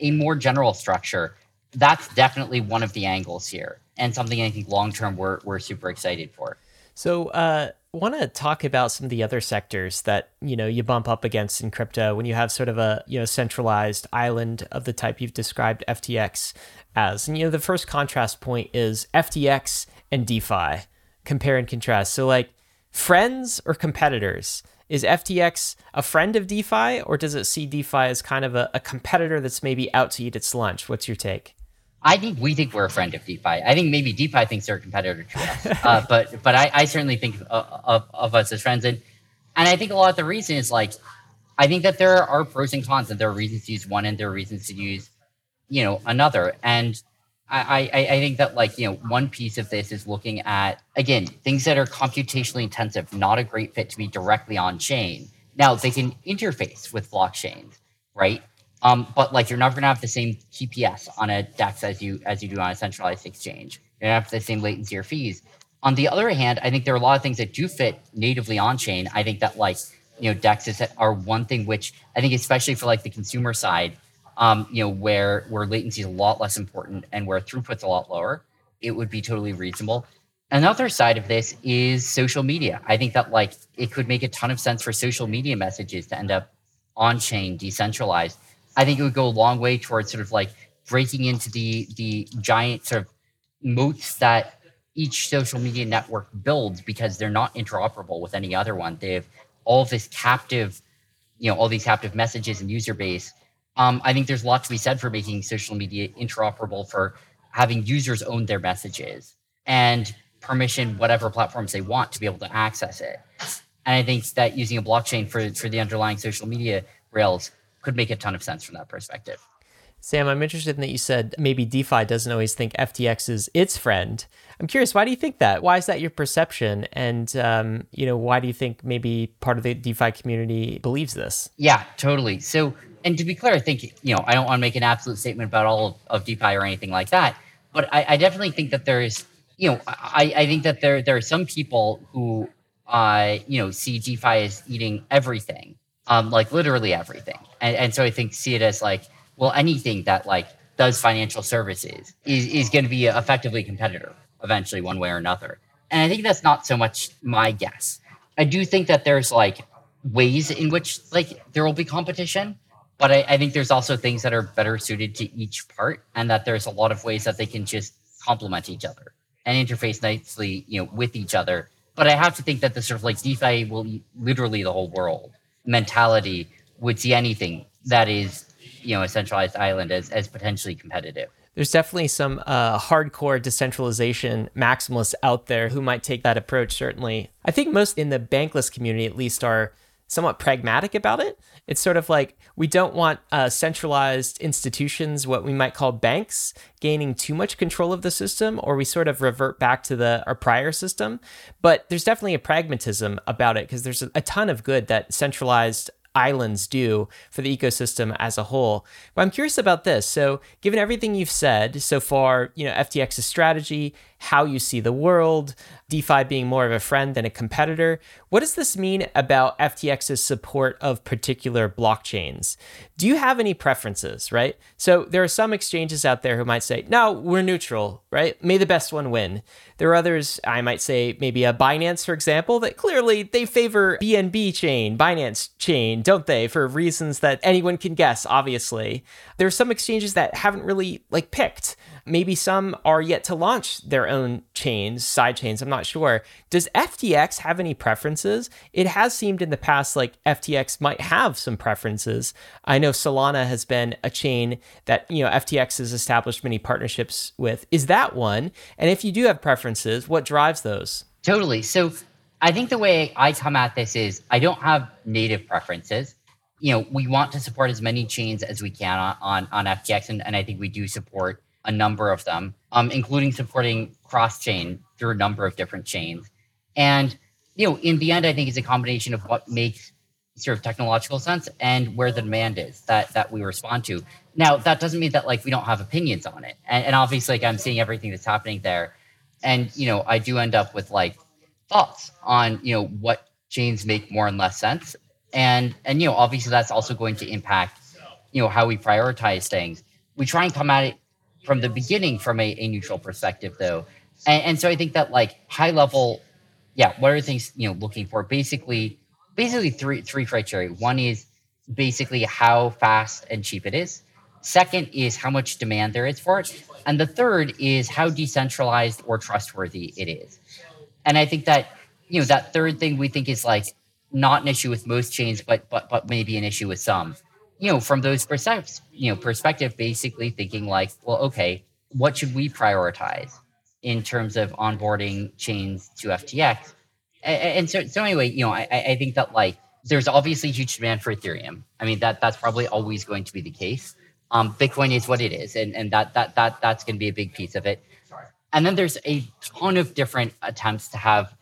Speaker 5: a more general structure, that's definitely one of the angles here and something I think long term we're, we're super excited for.
Speaker 1: So, uh, want to talk about some of the other sectors that you know you bump up against in crypto when you have sort of a you know centralized island of the type you've described FTX as. And you know the first contrast point is FTX and DeFi. Compare and contrast. So like friends or competitors. Is FTX a friend of DeFi, or does it see DeFi as kind of a, a competitor that's maybe out to eat its lunch? What's your take?
Speaker 5: I think we think we're a friend of DeFi. I think maybe DeFi thinks they're a competitor to us, uh, but but I, I certainly think of, of, of, us as friends, and and I think a lot of the reason is like I think that there are pros and cons, and there are reasons to use one, and there are reasons to use you know another, and I, I, I think that like you know one piece of this is looking at again things that are computationally intensive, not a great fit to be directly on chain. Now they can interface with blockchains, right? Um, but like you're not going to have the same TPS on a DEX as you as you do on a centralized exchange. You're going to have the same latency or fees. On the other hand, I think there are a lot of things that do fit natively on chain. I think that like you know DEXs are one thing which I think especially for like the consumer side um, you know, where where latency is a lot less important and where throughput's a lot lower. it would be totally reasonable. Another side of this is social media. I think that like it could make a ton of sense for social media messages to end up on chain, decentralized. I think it would go a long way towards sort of like breaking into the the giant sort of moats that each social media network builds because they're not interoperable with any other one. They have all of this captive, you know, all these captive messages and user base. Um, I think there's a lot to be said for making social media interoperable for having users own their messages and permission whatever platforms they want to be able to access it. And I think that using a blockchain for, for the underlying social media rails could make a ton of sense from that perspective.
Speaker 1: Sam, I'm interested in that you said maybe DeFi doesn't always think FTX is its friend. I'm curious, why do you think that? Why is that your perception? And um, you know, why do you think maybe part of the DeFi community believes this?
Speaker 5: Yeah, totally. So, and to be clear, I think you know I don't want to make an absolute statement about all of, of DeFi or anything like that, but I, I definitely think that there is, you know, I, I think that there there are some people who, uh, you know, see DeFi as eating everything, um, like literally everything, and, and so I think see it as like well, anything that like does financial services is, is going to be effectively competitor eventually, one way or another. And I think that's not so much my guess. I do think that there's like ways in which like there will be competition, but I, I think there's also things that are better suited to each part, and that there's a lot of ways that they can just complement each other and interface nicely, you know, with each other. But I have to think that the sort of like DeFi will literally the whole world mentality would see anything that is you know a centralized island as as potentially competitive.
Speaker 1: There's definitely some uh, hardcore decentralization maximalists out there who might take that approach. Certainly, I think most in the bankless community, at least, are somewhat pragmatic about it. It's sort of like we don't want uh, centralized institutions, what we might call banks, gaining too much control of the system, or we sort of revert back to the our prior system. But there's definitely a pragmatism about it because there's a, ton of good that centralized islands do for the ecosystem as a whole. But I'm curious about this. So, given everything you've said so far, you know, FTX's strategy, how you see the world, DeFi being more of a friend than a competitor. What does this mean about FTX's support of particular blockchains? Do you have any preferences, right? So there are some exchanges out there who might say, no, we're neutral, right? May the best one win. There are others, I might say maybe a Binance, for example, that clearly they favor BNB chain, Binance chain, don't they? For reasons that anyone can guess, obviously. There are some exchanges that haven't really like picked. Maybe some are yet to launch their own chains, side chains. I'm not sure. Does FTX have any preferences? It has seemed in the past like FTX might have some preferences. I know Solana has been a chain that, you know, FTX has established many partnerships with. Is that one? And if you do have preferences, what drives those?
Speaker 5: Totally. So I think the way I come at this is I don't have native preferences. You know, we want to support as many chains as we can on, on, on FTX, and, and I think we do support a number of them, um, including supporting cross chain through a number of different chains. And you know, in the end, I think it's a combination of what makes sort of technological sense and where the demand is that that we respond to. Now, that doesn't mean that like we don't have opinions on it. And, and obviously, like I'm seeing everything that's happening there, and you know, I do end up with like thoughts on you know what chains make more and less sense, and and you know, obviously, that's also going to impact you know how we prioritize things. We try and come at it from the beginning from a, a neutral perspective though. And, and, so i think that like high level yeah what are things you know looking for? Basically basically three three criteria. One is basically how fast and cheap it is. Second is how much demand there is for it. And the third is how decentralized or trustworthy it is. And i think that you know that third thing we think is like not an issue with most chains but but but maybe an issue with some you know, from those perspectives, you know, perspective, basically thinking like, well, okay, what should we prioritize in terms of onboarding chains to FTX? And, so, so anyway, you know, I, I think that like there's obviously huge demand for Ethereum. I mean, that that's probably always going to be the case. Um, Bitcoin is what it is, and and that that that that's going to be a big piece of it. And then there's a ton of different attempts to have,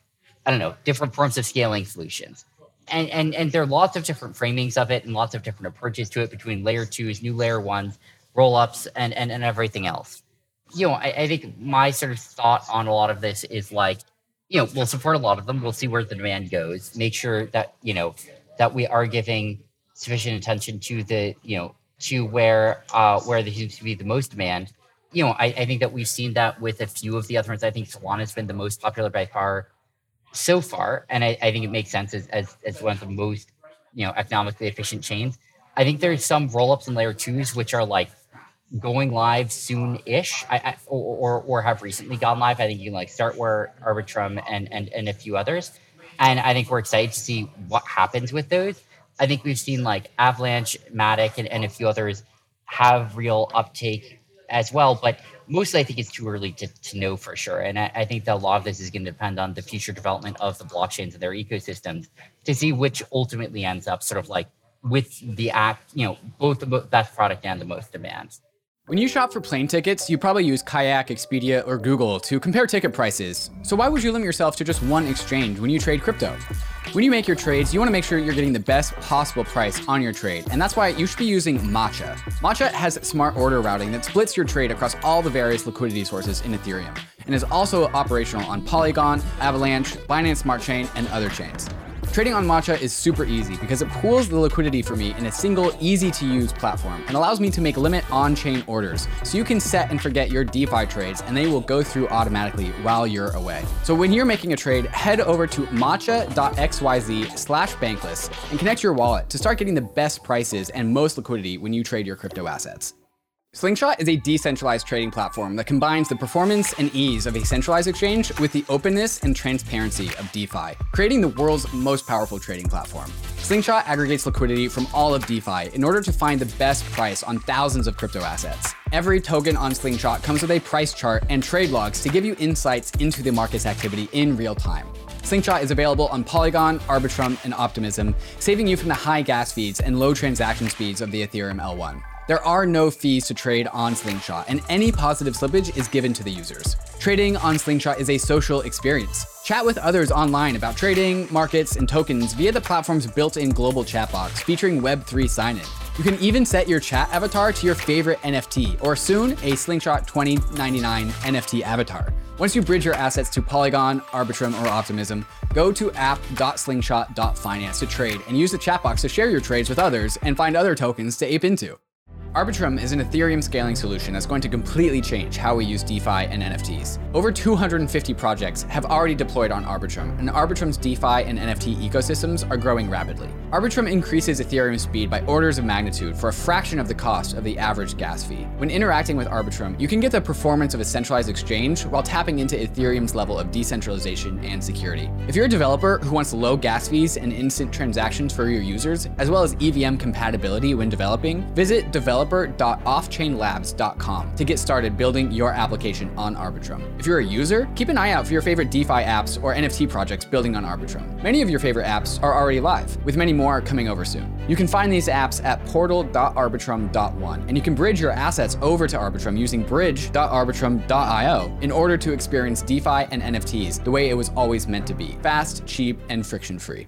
Speaker 5: I don't know, different forms of scaling solutions and and and there are lots of different framings of it and lots of different approaches to it between layer twos, new layer ones, roll ups, and and and everything else. You know, I, I think my sort of thought on a lot of this is like, you know, we'll support a lot of them. We'll see where the demand goes. Make sure that you know that we are giving sufficient attention to the you know to where uh where there seems to be the most demand you know, I, I think that we've seen that with a few of the other ones. I think Solana's been the most popular by far so far, and I, I think it makes sense as, as as one of the most you know economically efficient chains. I think there's some rollups in layer twos which are like going live soon-ish, I, I, or, or or have recently gone live. I think you can like Starkware, Arbitrum, and and and a few others, and I think we're excited to see what happens with those. I think we've seen like Avalanche, Matic, and, and a few others have real uptake as well, but mostly I think it's too early to, to know for sure. And I, I think that a lot of this is going to depend on the future development of the blockchains and their ecosystems to see which ultimately ends up sort of like with the act, you know, both the best product and the most demand.
Speaker 3: When you shop for plane tickets, you probably use Kayak, Expedia, or Google to compare ticket prices. So why would you limit yourself to just one exchange when you trade crypto? When you make your trades, you want to make sure you're getting the best possible price on your trade, and that's why you should be using Matcha. Matcha has smart order routing that splits your trade across all the various liquidity sources in Ethereum, and is also operational on Polygon, Avalanche, Binance Smart Chain, and other chains. Trading on Matcha is super easy because it pools the liquidity for me in a single, easy to use platform and allows me to make limit on chain orders. So you can set and forget your DeFi trades and they will go through automatically while you're away. So when you're making a trade, head over to matcha.xyz slash bankless and connect your wallet to start getting the best prices and most liquidity when you trade your crypto assets. Slingshot is a decentralized trading platform that combines the performance and ease of a centralized exchange with the openness and transparency of DeFi, creating the world's most powerful trading platform. Slingshot aggregates liquidity from all of DeFi in order to find the best price on thousands of crypto assets. Every token on Slingshot comes with a price chart and trade logs to give you insights into the market's activity in real time. Slingshot is available on Polygon, Arbitrum, and Optimism, saving you from the high gas fees and low transaction speeds of the Ethereum L1. There are no fees to trade on Slingshot, and any positive slippage is given to the users. Trading on Slingshot is a social experience. Chat with others online about trading, markets, and tokens via the platform's built in global chat box featuring Web3 sign in. You can even set your chat avatar to your favorite NFT, or soon a Slingshot 2099 NFT avatar. Once you bridge your assets to Polygon, Arbitrum, or Optimism, go to app.slingshot.finance to trade and use the chat box to share your trades with others and find other tokens to ape into. Arbitrum is an Ethereum scaling solution that's going to completely change how we use DeFi and NFTs. Over 250 projects have already deployed on Arbitrum, and Arbitrum's DeFi and NFT ecosystems are growing rapidly. Arbitrum increases Ethereum speed by orders of magnitude for a fraction of the cost of the average gas fee. When interacting with Arbitrum, you can get the performance of a centralized exchange while tapping into Ethereum's level of decentralization and security. If you're a developer who wants low gas fees and instant transactions for your users, as well as EVM compatibility when developing, visit develop developer.offchainlabs.com to get started building your application on Arbitrum. If you're a user, keep an eye out for your favorite DeFi apps or NFT projects building on Arbitrum. Many of your favorite apps are already live, with many more coming over soon. You can find these apps at portal.arbitrum.one, and you can bridge your assets over to Arbitrum using bridge.arbitrum.io in order to experience DeFi and NFTs the way it was always meant to be fast, cheap, and friction free.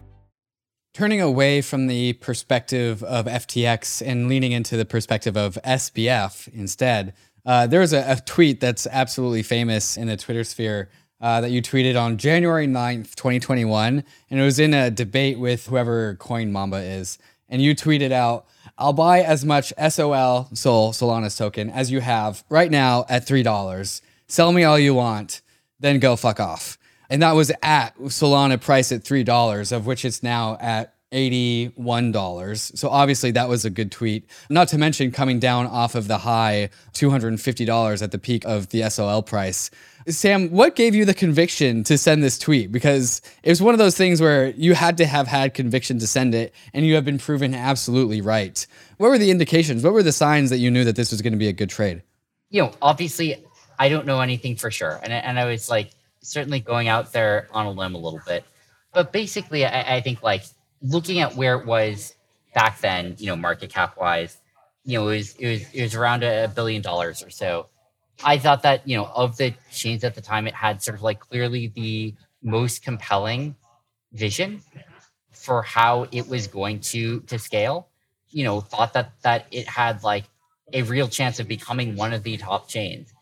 Speaker 6: Turning away from the perspective of FTX and leaning into the perspective of SBF instead, uh, there was a, a, tweet that's absolutely famous in the Twitter sphere uh, that you tweeted on January 9th, 2021. And it was in a debate with whoever Coin Mamba is. And you tweeted out, I'll buy as much SOL, Sol, Solana's token, as you have right now at $3. Sell me all you want, then go fuck off and that was at Solana price at three dollars, of which it's now at $81. So obviously that was a good tweet. Not to mention coming down off of the high $250 at the peak of the SOL price. Sam, what gave you the conviction to send this tweet? Because it was one of those things where you had to have had conviction to send it, and you have been proven absolutely right. What were the indications? What were the signs that you knew that this was going to be a good trade?
Speaker 5: You know, obviously, I don't know anything for sure. And, and I was like, certainly going out there on a limb a little bit. But basically, I, I think like looking at where it was back then, you know, market cap wise, you know, it was it was it was around a billion dollars or so. I thought that you know of the chains at the time, it had sort of like clearly the most compelling vision for how it was going to to scale. You know, thought that that it had like a real chance of becoming one of the top chains,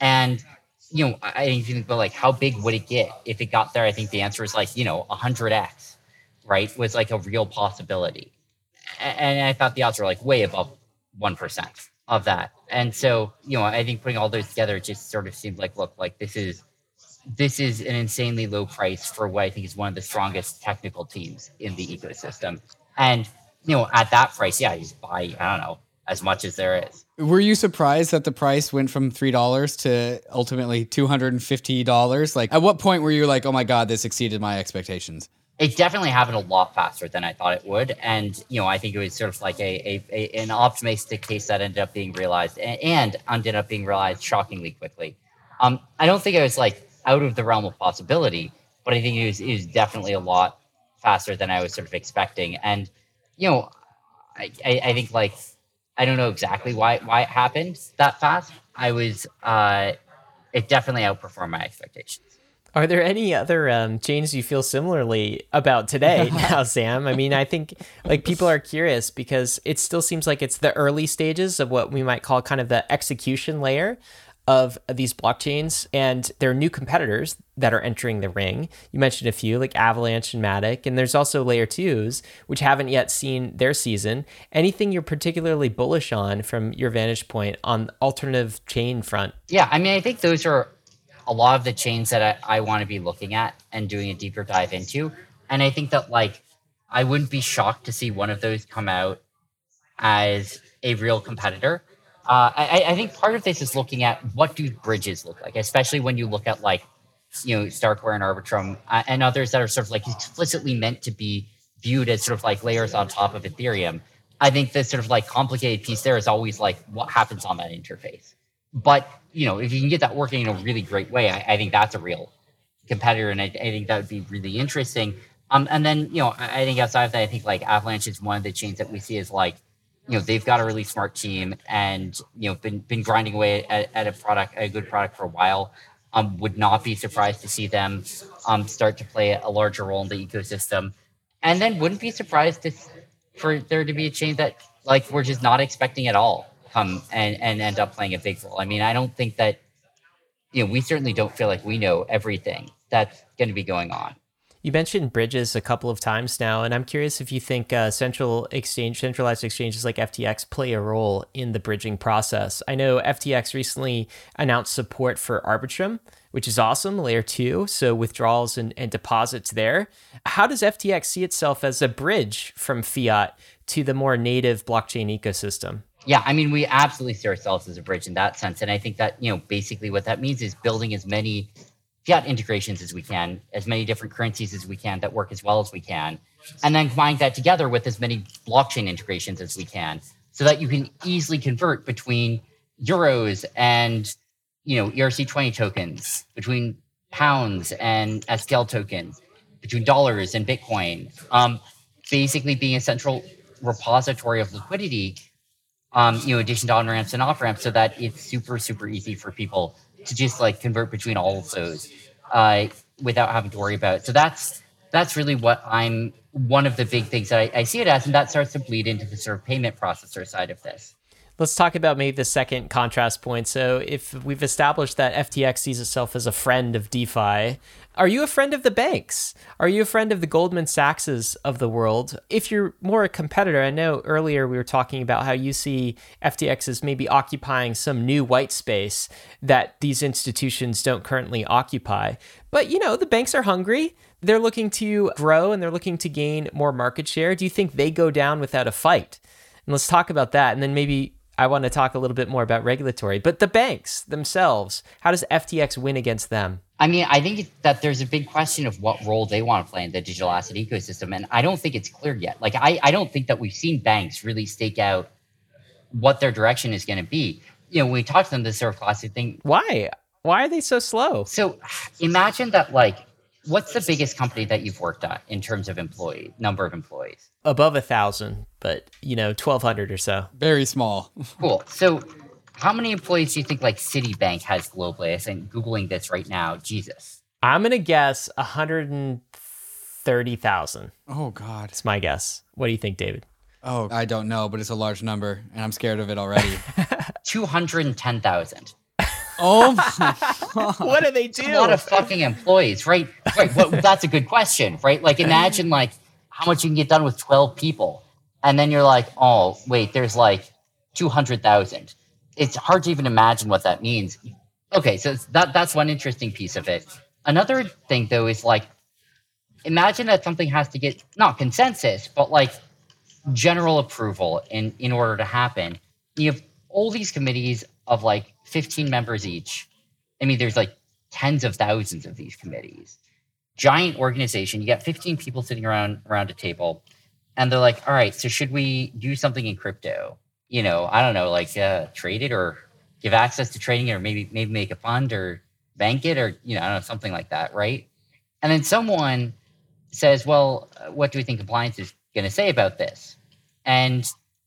Speaker 5: and you know, I think about like how big would it get if it got there? I think the answer is like, you know, hundred X, right? Was like a real possibility. And I thought the odds were like way above one percent. of that. And so, you know, I think putting all those together just sort of seemed like, look, like this is this is an insanely low price for what I think is one of the strongest technical teams in the ecosystem. And you know, at that price, yeah, you just buy, I don't know, as much as there is.
Speaker 3: Were you surprised that the price went from three dollars to ultimately two hundred and fifty dollars? Like, at what point were you like, "Oh my god, this exceeded my expectations"?
Speaker 5: It definitely happened a lot faster than I thought it would, and you know, I think it was sort of like a, a, a an optimistic case that ended up being realized, and, and ended up being realized shockingly quickly. Um, I don't think it was like out of the realm of possibility, but I think it was, it was definitely a lot faster than I was sort of expecting, and you know, I, I, I think like I don't know exactly why why it happened that fast. I was uh, it definitely outperformed my expectations.
Speaker 1: Are there any other um, changes you feel similarly about today now, Sam? I mean, I think like people are curious because it still seems like it's the early stages of what we might call kind of the execution layer of these blockchains and there are new competitors that are entering the ring. You mentioned a few like Avalanche and Matic, and there's also layer twos, which haven't yet seen their season. Anything you're particularly bullish on from your vantage point on alternative chain front?
Speaker 5: Yeah, I mean, I think those are a lot of the chains that I, I want to be looking at and doing a deeper dive into. And I think that like I wouldn't be shocked to see one of those come out as a real competitor uh, I, I, think part of this is looking at what do bridges look like, especially when you look at like, you know, Starkware and Arbitrum uh, and others that are sort of like explicitly meant to be viewed as sort of like layers on top of Ethereum. I think the sort of like complicated piece there is always like what happens on that interface. But you know, if you can get that working in a really great way, I, I think that's a real competitor, and I, I, think that would be really interesting. Um, and then you know, I, I think outside of that, I think like Avalanche is one of the chains that we see as like you know they've got a really smart team and you know been been grinding away at, at a product a good product for a while. Um, would not be surprised to see them um, start to play a larger role in the ecosystem. And then wouldn't be surprised to, for there to be a change that like we're just not expecting at all come and, and end up playing a big role. I mean i don't think that you know we certainly don't feel like we know everything that's going to be going on
Speaker 1: you mentioned bridges a couple of times now, and I'm curious if you think uh, central exchange, centralized exchanges like FTX play a role in the bridging process. I know FTX recently announced support for Arbitrum, which is awesome, layer two, so withdrawals and, and deposits there. How does FTX see itself as a bridge from fiat to the more native blockchain ecosystem?
Speaker 5: Yeah, I mean, we absolutely see ourselves as a bridge in that sense. And I think that, you know, basically what that means is building as many fiat integrations as we can, as many different currencies as we can that work as well as we can, and then combine that together with as many blockchain integrations as we can, so that you can easily convert between euros and you know ERC20 tokens, between pounds and SPL tokens, between dollars and Bitcoin. Um, basically, being a central repository of liquidity, um, you know, addition to on ramps and off ramps, so that it's super super easy for people to just like convert between all of those uh, without having to worry about it. So that's that's really what I'm one of the big things that I, I see it as, and that starts to bleed into the sort of payment processor side of this.
Speaker 1: Let's talk about maybe the second contrast point. So, if we've established that FTX sees itself as a friend of DeFi, are you a friend of the banks? Are you a friend of the Goldman Sachs's of the world? If you're more a competitor, I know earlier we were talking about how you see FTX as maybe occupying some new white space that these institutions don't currently occupy. But, you know, the banks are hungry they're looking to grow and they're looking to gain more market share. Do you think they go down without a fight? And let's talk about that. And then maybe I want to talk a little bit more about regulatory, but the banks themselves, how does FTX win against them?
Speaker 5: I mean, I think that there's a big question of what role they want to play in the digital asset ecosystem. And I don't think it's clear yet. Like, I, I don't think that we've seen banks really stake out what their direction is going to be. You know, when we talk to them, this sort of classic thing.
Speaker 1: Why? Why are they so slow?
Speaker 5: So imagine that, like, what's the biggest company that you've worked at in terms of employee number of employees?
Speaker 1: Above a thousand, but you know, twelve hundred or so.
Speaker 3: Very small.
Speaker 5: cool. So, how many employees do you think like Citibank has globally? I think googling this right now. Jesus.
Speaker 1: I'm gonna guess hundred and thirty thousand.
Speaker 3: Oh God.
Speaker 1: It's my guess. What do you think, David?
Speaker 3: Oh, I don't know, but it's a large number, and I'm scared of it already.
Speaker 5: Two hundred and ten thousand.
Speaker 3: Oh
Speaker 1: what do they do?
Speaker 5: a lot of fucking employees, right? Right. Well, that's a good question, right? Like, imagine like how much you can get done with twelve people, and then you're like, oh wait, there's like 200,000. It's hard to even imagine what that means. Okay, so that that's one interesting piece of it. Another thing though is like imagine that something has to get not consensus, but like general approval in in order to happen. You have all these committees of like 15 members each. I mean, there's like tens of thousands of these committees. Giant organization. You got 15 people sitting around around a table, and they're like, "All right, so should we do something in crypto? You know, I don't know, like uh, trade it or give access to trading it, or maybe maybe make a fund or bank it, or you know, I don't know, something like that, right?" And then someone says, "Well, uh, what do we think compliance is going to say about this?" And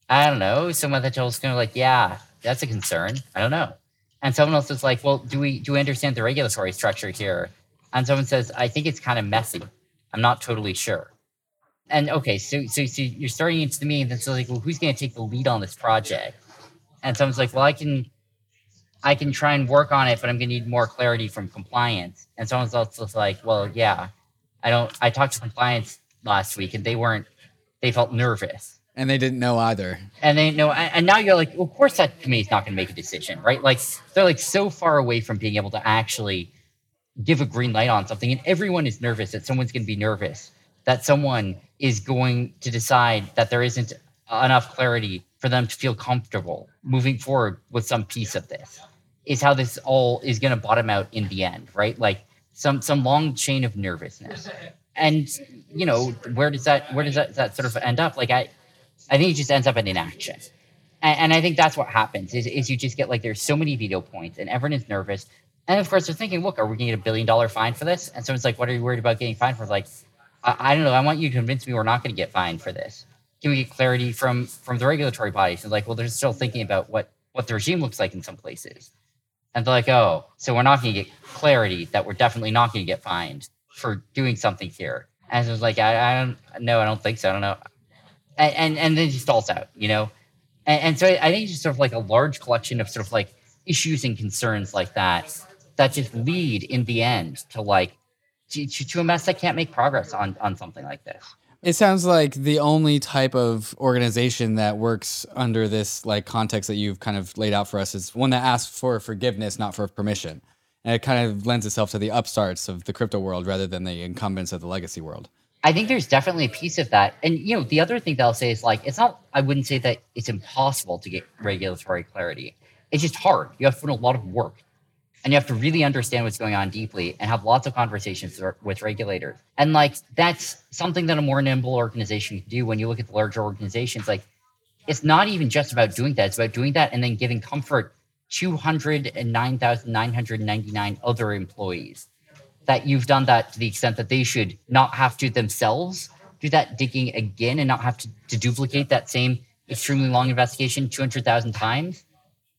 Speaker 5: I don't know. Someone that tells kind of like, "Yeah, that's a concern." I don't know. And someone else is like, "Well, do we do we understand the regulatory structure here?" And someone says, "I think it's kind of messy. I'm not totally sure." And okay, so so, so you're starting into the meeting, and so like, well, who's going to take the lead on this project? And someone's like, "Well, I can." I can try and work on it, but I'm going to need more clarity from compliance. And someone's also like, well, yeah, I don't. I talked to compliance last week, and they weren't. They felt nervous,
Speaker 3: And they didn't know either.
Speaker 5: and they know. And now you're like, well, of course, that committee's not going to make a decision, right? Like they're like so far away from being able to actually give a green light on something, and everyone is nervous that someone's going to be nervous that someone is going to decide that there isn't enough clarity for them to feel comfortable moving forward with some piece of this. Is how this all is going to bottom out in the end, right? Like some some long chain of nervousness. And you know where does that where does that, that sort of end up? Like i i think it just ends up in inaction. And, and i think that's what happens is, is you just get like there's so many veto points and everyone is nervous. And of course they're thinking look are we going to get a billion dollar fine for this? And someone's like what are you worried about getting fined for? Like I, I don't know i want you to convince me we're not going to get fined for this can we get clarity from from the regulatory bodies and like well they're still thinking about what what the regime looks like in some places and they're like, oh, so we're not going to get clarity that we're definitely not going to get fined for doing something here. And it was like, I, I don't know, I don't think so. I don't know. And and, and then he stalls out, you know? And, and so I think it's just sort of like a large collection of sort of like issues and concerns like that that just lead in the end to like to, to, a mess that can't make progress on on something like this.
Speaker 3: It sounds like the only type of organization that works under this like context that you've kind of laid out for us is one that asks for forgiveness, not for permission. And it kind of lends itself to the upstarts of the crypto world rather than the incumbents of the legacy world.
Speaker 5: I think there's definitely a piece of that. And you know, the other thing that I'll say is like it's not I wouldn't say that it's impossible to get regulatory clarity. It's just hard. You have to put a lot of work. And you have to really understand what's going on deeply and have lots of conversations with- regulators. And like that's something that a more nimble organization can do when you look at the larger organizations. Like it's not even just about doing that, it's about doing that and then giving comfort 209,999 other employees that you've done that to the extent that they should not have to themselves do that digging again and not have to, to duplicate that same extremely long investigation 200,000 times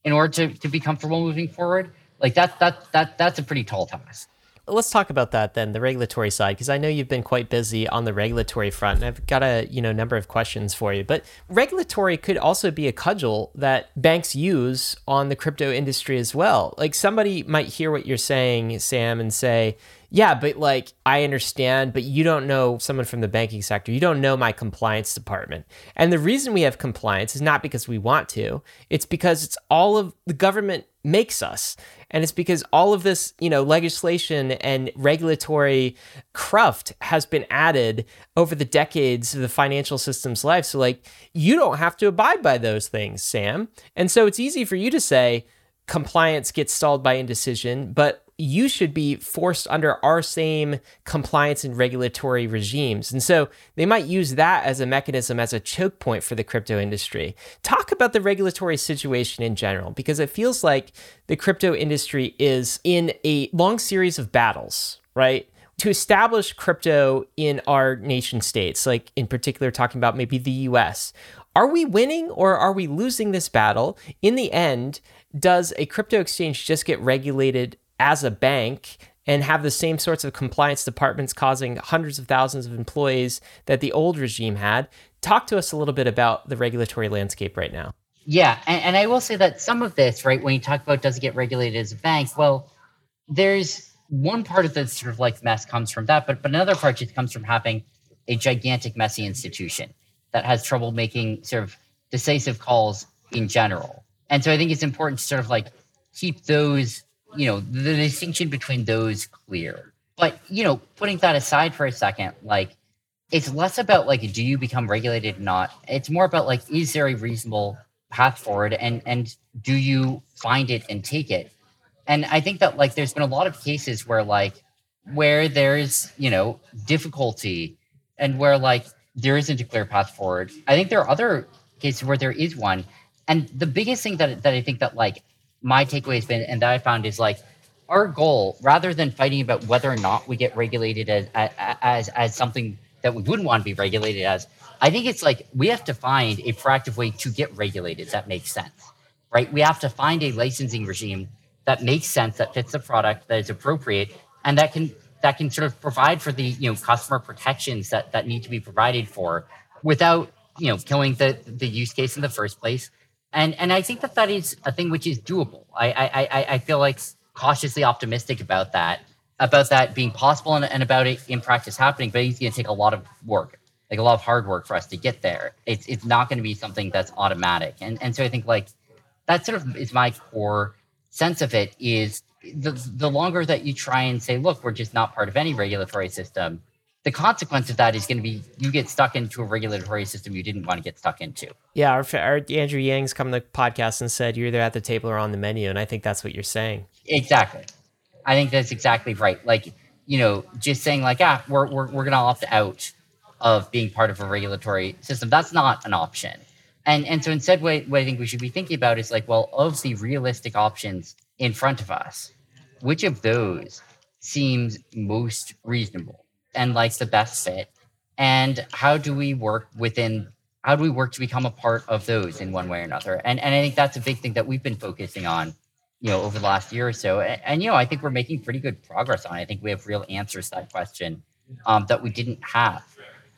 Speaker 5: in order to, to be comfortable moving forward. Like that, that, that, that's a pretty tall task.
Speaker 1: let's talk about that then the regulatory side because i know you've been quite busy on the regulatory front and i've got a you know number of questions for you. But regulatory could also be a cudgel that banks use on the crypto industry as well. Like somebody might hear what you're saying sam and say yeah but like i understand but you don't know someone from the banking sector you don't know my compliance department. And the reason we have compliance is not because we want to it's because it's all of the government makes us and it's because all of this you know legislation and regulatory cruft has been added over the decades of the financial system's life. So like you don't have to abide by those things sam. And so it's easy for you to say compliance gets stalled by indecision but you should be forced under our same compliance and regulatory regimes. And so they might use that as a mechanism, as a choke point for the crypto industry. Talk about the regulatory situation in general, because it feels like the crypto industry is in a long series of battles, right? To establish crypto in our nation states, like in particular, talking about maybe the US. Are we winning or are we losing this battle? In the end, does a crypto exchange just get regulated as a bank and have the same sorts of compliance departments causing hundreds of thousands of employees that the old regime had. Talk to us a little bit about the regulatory landscape right now.
Speaker 5: Yeah, and, and I will say that some of this, right, when you talk about does it get regulated as a bank, well, there's one part of the sort of like mess comes from that, but but another part just comes from having a gigantic, messy institution that has trouble making sort of decisive calls in general. And so I think it's important to sort of like keep those, you know, the distinction between those clear. But, you know, putting that aside for a second, like it's less about like do you become regulated or not? It's more about like is there a reasonable path forward and and do you find it and take it? And I think that like there's been a lot of cases where like where there's, you know, difficulty and where like there isn't a clear path forward. I think there are other cases where there is one. And the biggest thing that that I think that like my takeaway has been and that I found is like our goal, rather than fighting about whether or not we get regulated as as as something that we wouldn't want to be regulated as, I think it's like we have to find a proactive way to get regulated that makes sense, right? We have to find a licensing regime that makes sense, that fits the product, that is appropriate, and that can that can sort of provide for the you know customer protections that that need to be provided for without you know killing the the use case in the first place. And and I think that that is a thing which is doable. I I I, feel like cautiously optimistic about that about that being possible and, and about it in practice happening. But it's going to take a lot of work, like a lot of hard work for us to get there. It's it's not going to be something that's automatic. And and so I think like that sort of is my core sense of it is the the longer that you try and say, look, we're just not part of any regulatory system, the consequence of that is going to be you get stuck into a regulatory system you didn't want to get stuck into.
Speaker 1: Yeah, our, our Andrew Yang's come to the podcast and said you're either at the table or on the menu, and I think that's what you're saying.
Speaker 5: Exactly, I think that's exactly right. Like you know, just saying like, ah, we're we're we're going to opt out of being part of a regulatory system. That's not an option. And and so instead, what, what I think we should be thinking about is like, well, of the realistic options in front of us, which of those seems most reasonable and likes the best fit? And how do we work within how do we work to become a part of those in one way or another? And and I think that's a big thing that we've been focusing on, you know, over the last year or so. And, and you know, I think we're making pretty good progress on it. I think we have real answers to that question um, that we didn't have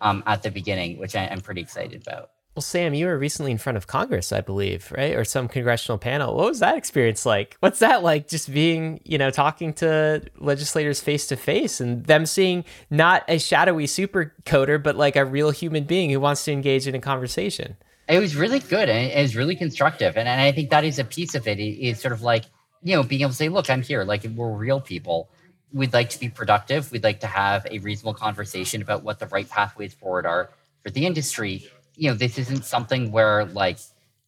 Speaker 5: um, at the beginning, which I, I'm pretty excited about.
Speaker 1: Well, Sam, you were recently in front of Congress, I believe, right? Or some congressional panel. What was that experience like? What's that like just being, you know, talking to legislators face to face and them seeing not a shadowy super coder, but like a real human being who wants to engage in a conversation?
Speaker 5: It was really good and it was really constructive. And, and I think that is a piece of it. It's sort of like, you know, being able to say, look, I'm here. Like, we're real people. We'd like to be productive. We'd like to have a reasonable conversation about what the right pathways forward are for the industry you know, this isn't something where like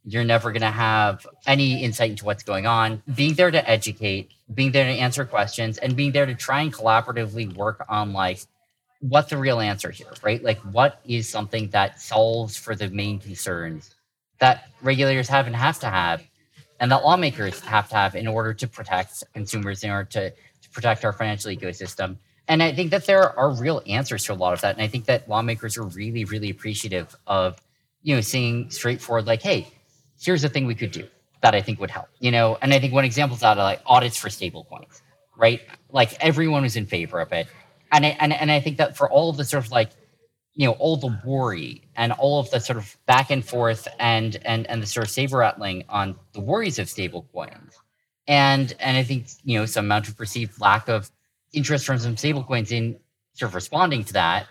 Speaker 5: you're never going to have any insight into what's going on. Being there to educate, being there to answer questions, and being there to try and collaboratively work on like what's the real answer here, right? Like, what is something that solves for the main concerns that regulators have and have to have, and that lawmakers have to have in order to protect consumers, in order to, to protect our financial ecosystem. And I think that there are real answers to a lot of that. And I think that lawmakers are really, really appreciative of, you know, seeing straightforward, like, hey, here's a thing we could do that I think would help. You know, and I think one example is out of like audits for stable coins, right? Like everyone was in favor of it. And I, and, and I think that for all of the sort of like, you know, all the worry and all of the sort of back and forth and and and the sort of saber rattling on the worries of stable coins. And and I think, you know, some amount of perceived lack of interest from some stablecoins in sort of responding to that,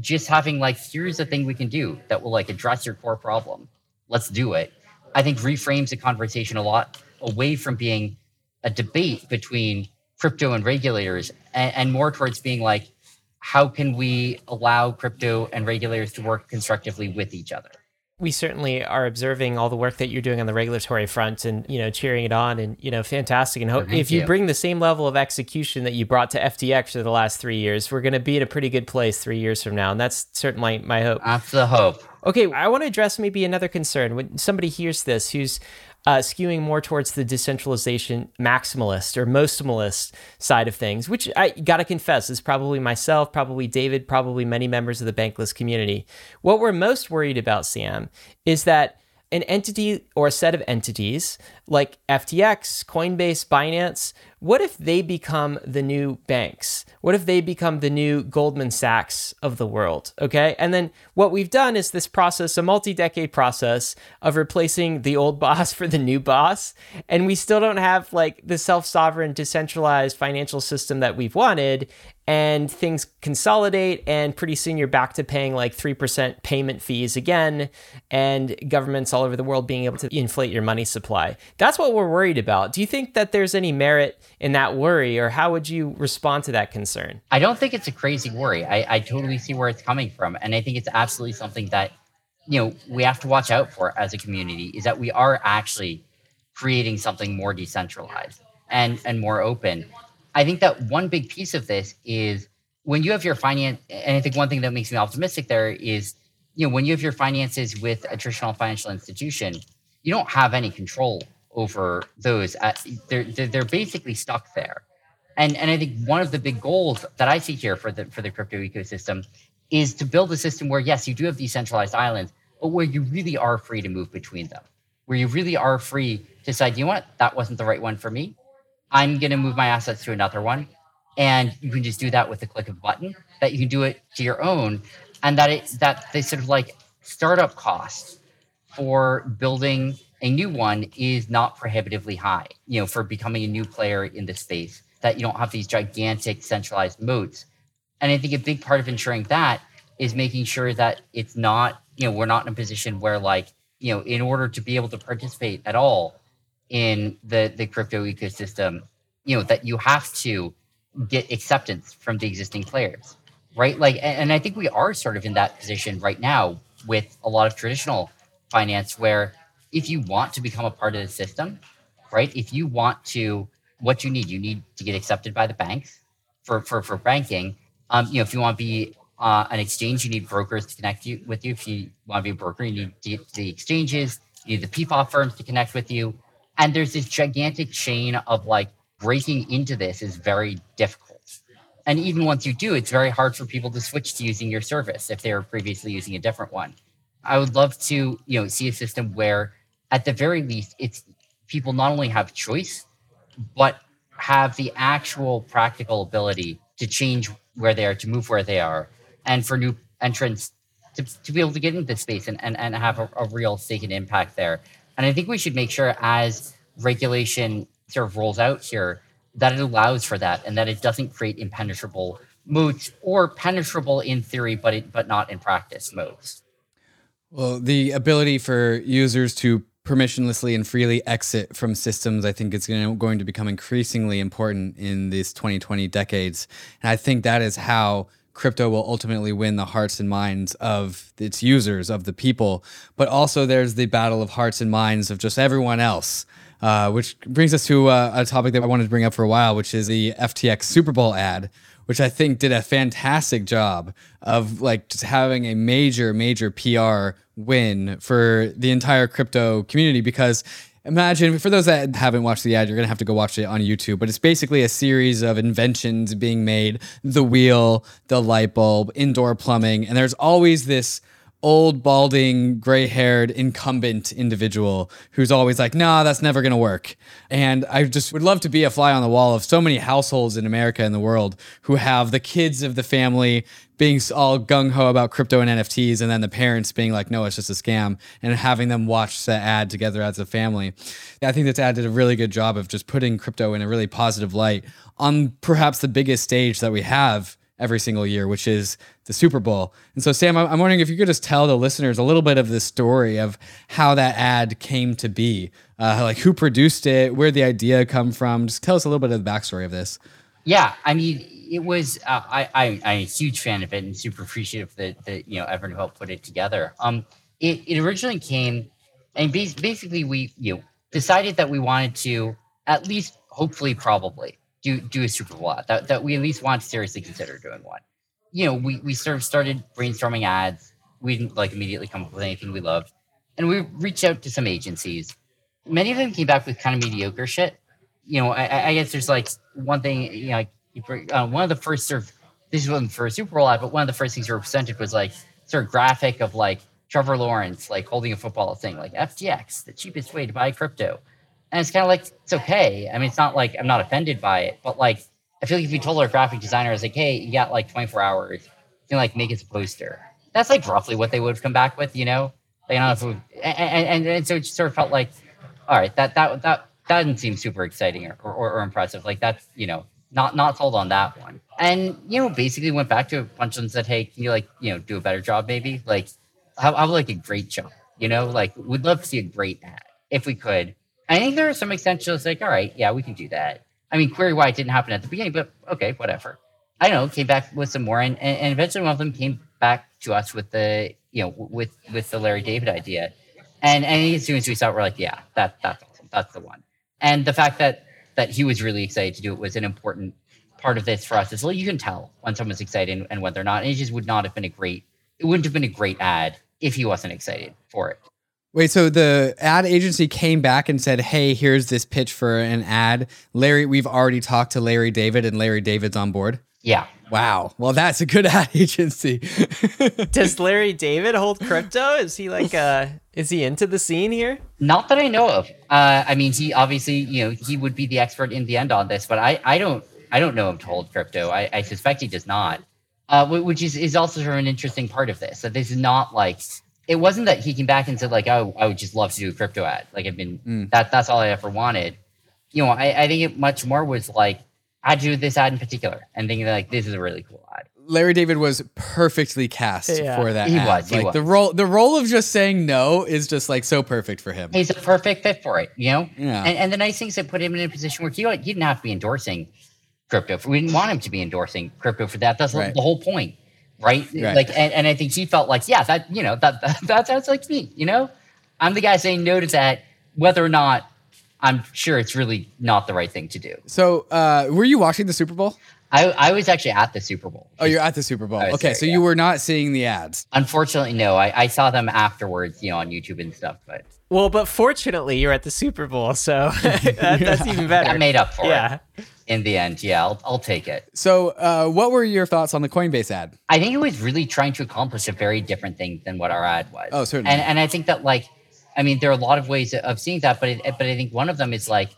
Speaker 5: just having like, here's a thing we can do that will like address your core problem. Let's do it. I think reframes the conversation a lot away from being a debate between crypto and regulators and, and more towards being like, how can we allow crypto and regulators to work constructively with each other?
Speaker 1: We certainly are observing all the work that you're doing on the regulatory front and you know cheering it on and you know fantastic. And hope if you, you, bring the same level of execution that you brought to FTX for the last three years we're going to be in a pretty good place three years from now. And that's certainly my hope.
Speaker 5: That's the hope.
Speaker 1: Okay i want to address maybe another concern. When somebody hears this who's uh, skewing more towards the decentralization maximalist or mostmalist side of things, which I gotta confess is probably myself, probably David, probably many members of the bankless community. What we're most worried about, Sam, is that an entity or a set of entities like FTX, Coinbase, Binance, what if they become the new banks? What if they become the new Goldman Sachs of the world? Okay. And then what we've done is this process, a multi decade process of replacing the old boss for the new boss. And we still don't have like the self sovereign, decentralized financial system that we've wanted. And things consolidate and pretty soon you're back to paying like 3% payment fees again and governments all over the world being able to inflate your money supply. That's what we're worried about. Do you think that there's any merit in that worry or how would you respond to that concern?
Speaker 5: I don't think it's a crazy worry. I, I totally see where it's coming from and i think it's absolutely something that you know we have to watch out for as a community is that we are actually creating something more decentralized and and more open I think that one big piece of this is when you have your finance, and I think one thing that makes me optimistic there is, you know, when you have your finances with a traditional financial institution, you don't have any control over those. Uh, At, they're, they're basically stuck there. And, and I think one of the big goals that I see here for the for the crypto ecosystem is to build a system where yes, you do have decentralized islands, but where you really are free to move between them, where you really are free to decide, you know what, that wasn't the right one for me. I'm going to move my assets to another one. And you can just do that with a click of a button, that you can do it to your own. And that it, that the sort of like startup costs for building a new one is not prohibitively high, you know, for becoming a new player in the space, that you don't have these gigantic centralized moats. And I think a big part of ensuring that is making sure that it's not, you know, we're not in a position where like, you know, in order to be able to participate at all, in the the crypto ecosystem you know that you have to get acceptance from the existing players right? Like and, i think we are sort of in that position right now with a lot of traditional finance where if you want to become a part of the system right if you want to what you need you need to get accepted by the banks for for, for banking. Um, you know if you want to be uh, an exchange you need brokers to connect you with you. If you want to be a broker you need get the exchanges. You need the PFOF firms to connect with you and there's this gigantic chain of like breaking into this is very difficult. And even once you do, it's very hard for people to switch to using your service if they were previously using a different one. I would love to, you know, see a system where at the very least it's people not only have choice, but have the actual practical ability to change where they are, to move where they are, and for new entrants to, to be able to get into this space and, and, and have a, a real stake and impact there. And I think we should make sure as regulation sort of rolls out here that it allows for that and that it doesn't create impenetrable moats or penetrable in theory, but it, but not in practice moats.
Speaker 3: Well, the ability for users to permissionlessly and freely exit from systems, I think is going to become increasingly important in these 2020 decades. And I think that is how crypto will ultimately win the hearts and minds of its users, of the people. But also, there's the battle of hearts and minds of just everyone else. Uh, which brings us to uh, a topic that I wanted to bring up for a while, which is the FTX Super Bowl ad, which I think did a fantastic job of like just having a major, major PR win for the entire crypto community because imagine for those that haven't watched the ad, you're gonna have to go watch it on YouTube. But it's basically a series of inventions being made: the wheel, the light bulb, indoor plumbing, and there's always this old, balding, gray haired incumbent individual who's always like, nah, that's never going to work. And I just would love to be a fly on the wall of so many households in America and the world who have the kids of the family being all gung ho about crypto and NFTs, and then the parents being like, no, it's just a scam, and having them watch the ad together as a family. I think this ad did a really good job of just putting crypto in a really positive light on perhaps the biggest stage that we have every single year, which is the Super Bowl. And so, Sam, I'm wondering if you could just tell the listeners a little bit of the story of how that ad came to be, uh, like who produced it, where the idea come from. Just tell us a little bit of the backstory of this.
Speaker 5: Yeah, I mean, it was uh, I, I I'm a huge fan of it and super appreciative that that you know everyone who helped put it together. Um, it it originally came, and basically we you know decided that we wanted to at least hopefully probably do do a Super Bowl ad that that we at least want to seriously consider doing one you know, we, we sort of started brainstorming ads. We didn't like immediately come up with anything we loved. And we reached out to some agencies. Many of them came back with kind of mediocre shit. You know, I, I guess there's like one thing, you know, uh, one of the first sort of, this wasn't for a Super Bowl ad, but one of the first things we were presented was like sort of graphic of like Trevor Lawrence, like holding a football thing, like FTX, the cheapest way to buy crypto. And it's kind of like, it's okay. I mean, it's not like I'm not offended by it, but like, I feel like if you told our graphic designers like, hey, you got like 24 hours, you can like make it a poster. That's like roughly what they would have come back with, you know? Like, I don't know if and, and, and, so it just sort of felt like, all right, that that that that didn't seem super exciting or, or, or impressive. Like that's you know not not sold on that one. and you know, basically went back to a bunch of them and said, "Hey, can you like you know do a better job, maybe? Like, have, have like a great job, you know? Like, we'd love to see a great ad if we could." I think there are some extensions like, "All right, yeah, we can do that." I mean, query why it didn't happen at the beginning, but okay, whatever. I don't know. Came back with some more, and, and, eventually one of them came back to us with the you know with with the Larry David idea, and and as soon as we saw it, we're like, yeah, that that's awesome. That's the one. And the fact that that he was really excited to do it was an important part of this for us. Is well, you can tell when someone's excited and, and when they're not. And it just would not have been a great. It wouldn't have been a great ad if he wasn't excited for it.
Speaker 3: Wait, so the ad agency came back and said, "Hey, here's this pitch for an ad." Larry, we've already talked to Larry David, and Larry David's on board.
Speaker 5: Yeah.
Speaker 3: Wow. Well, that's a good ad agency.
Speaker 1: Does Larry David hold crypto? Is he like uh is he into the scene here?
Speaker 5: Not that I know of. Uh, I mean, he obviously, you know, he would be the expert in the end on this, but I, I don't, I don't know him to hold crypto. I, I suspect he does not. Uh, which is is also sort of an interesting part of this. That this is not like it wasn't that he came back and said like, oh, I would just love to do a crypto ad. Like I've been
Speaker 3: Mm.
Speaker 5: that that's all I ever wanted. You know, I, I think it much more was like I do this ad in particular and thinking like this is a really cool ad.
Speaker 3: Larry David was perfectly cast
Speaker 1: Yeah.
Speaker 3: for that.
Speaker 5: He
Speaker 3: ad.
Speaker 5: was, he
Speaker 3: like the role, the role of just saying no is just like so perfect for him.
Speaker 5: He's a perfect fit for it, you know?
Speaker 3: Yeah.
Speaker 5: And, and the nice thing is it put him in a position where he, don't- he didn't have to be endorsing crypto. We didn't want him to be endorsing crypto for that. That's
Speaker 3: Right.
Speaker 5: the whole point, right?
Speaker 3: Right.
Speaker 5: Like, and, and I think she felt like, yeah, that, you know, that, that, that sounds like me, you know? I'm the guy saying no to that, whether or not I'm sure it's really not the right thing to do.
Speaker 3: So, uh, were you watching the Super Bowl?
Speaker 5: I, I was actually at the Super Bowl.
Speaker 3: Oh, you're at the Super Bowl. Okay,
Speaker 5: there,
Speaker 3: so
Speaker 5: yeah.
Speaker 3: you were not seeing the ads.
Speaker 5: Unfortunately, no. I, I saw them afterwards, you know, on YouTube and stuff, but
Speaker 1: Well, but fortunately you're at the Super Bowl, so that, that's even better.
Speaker 5: I made up for it.
Speaker 1: yeah.
Speaker 5: it in the end. Yeah, I'll, I'll take it.
Speaker 3: So, uh, what were your thoughts on the Coinbase ad?
Speaker 5: I think it was really trying to accomplish a very different thing than what our ad was.
Speaker 3: Oh, certainly.
Speaker 5: And and I think that like, I mean, there are a lot of ways of seeing that, but it, but I think one of them is like,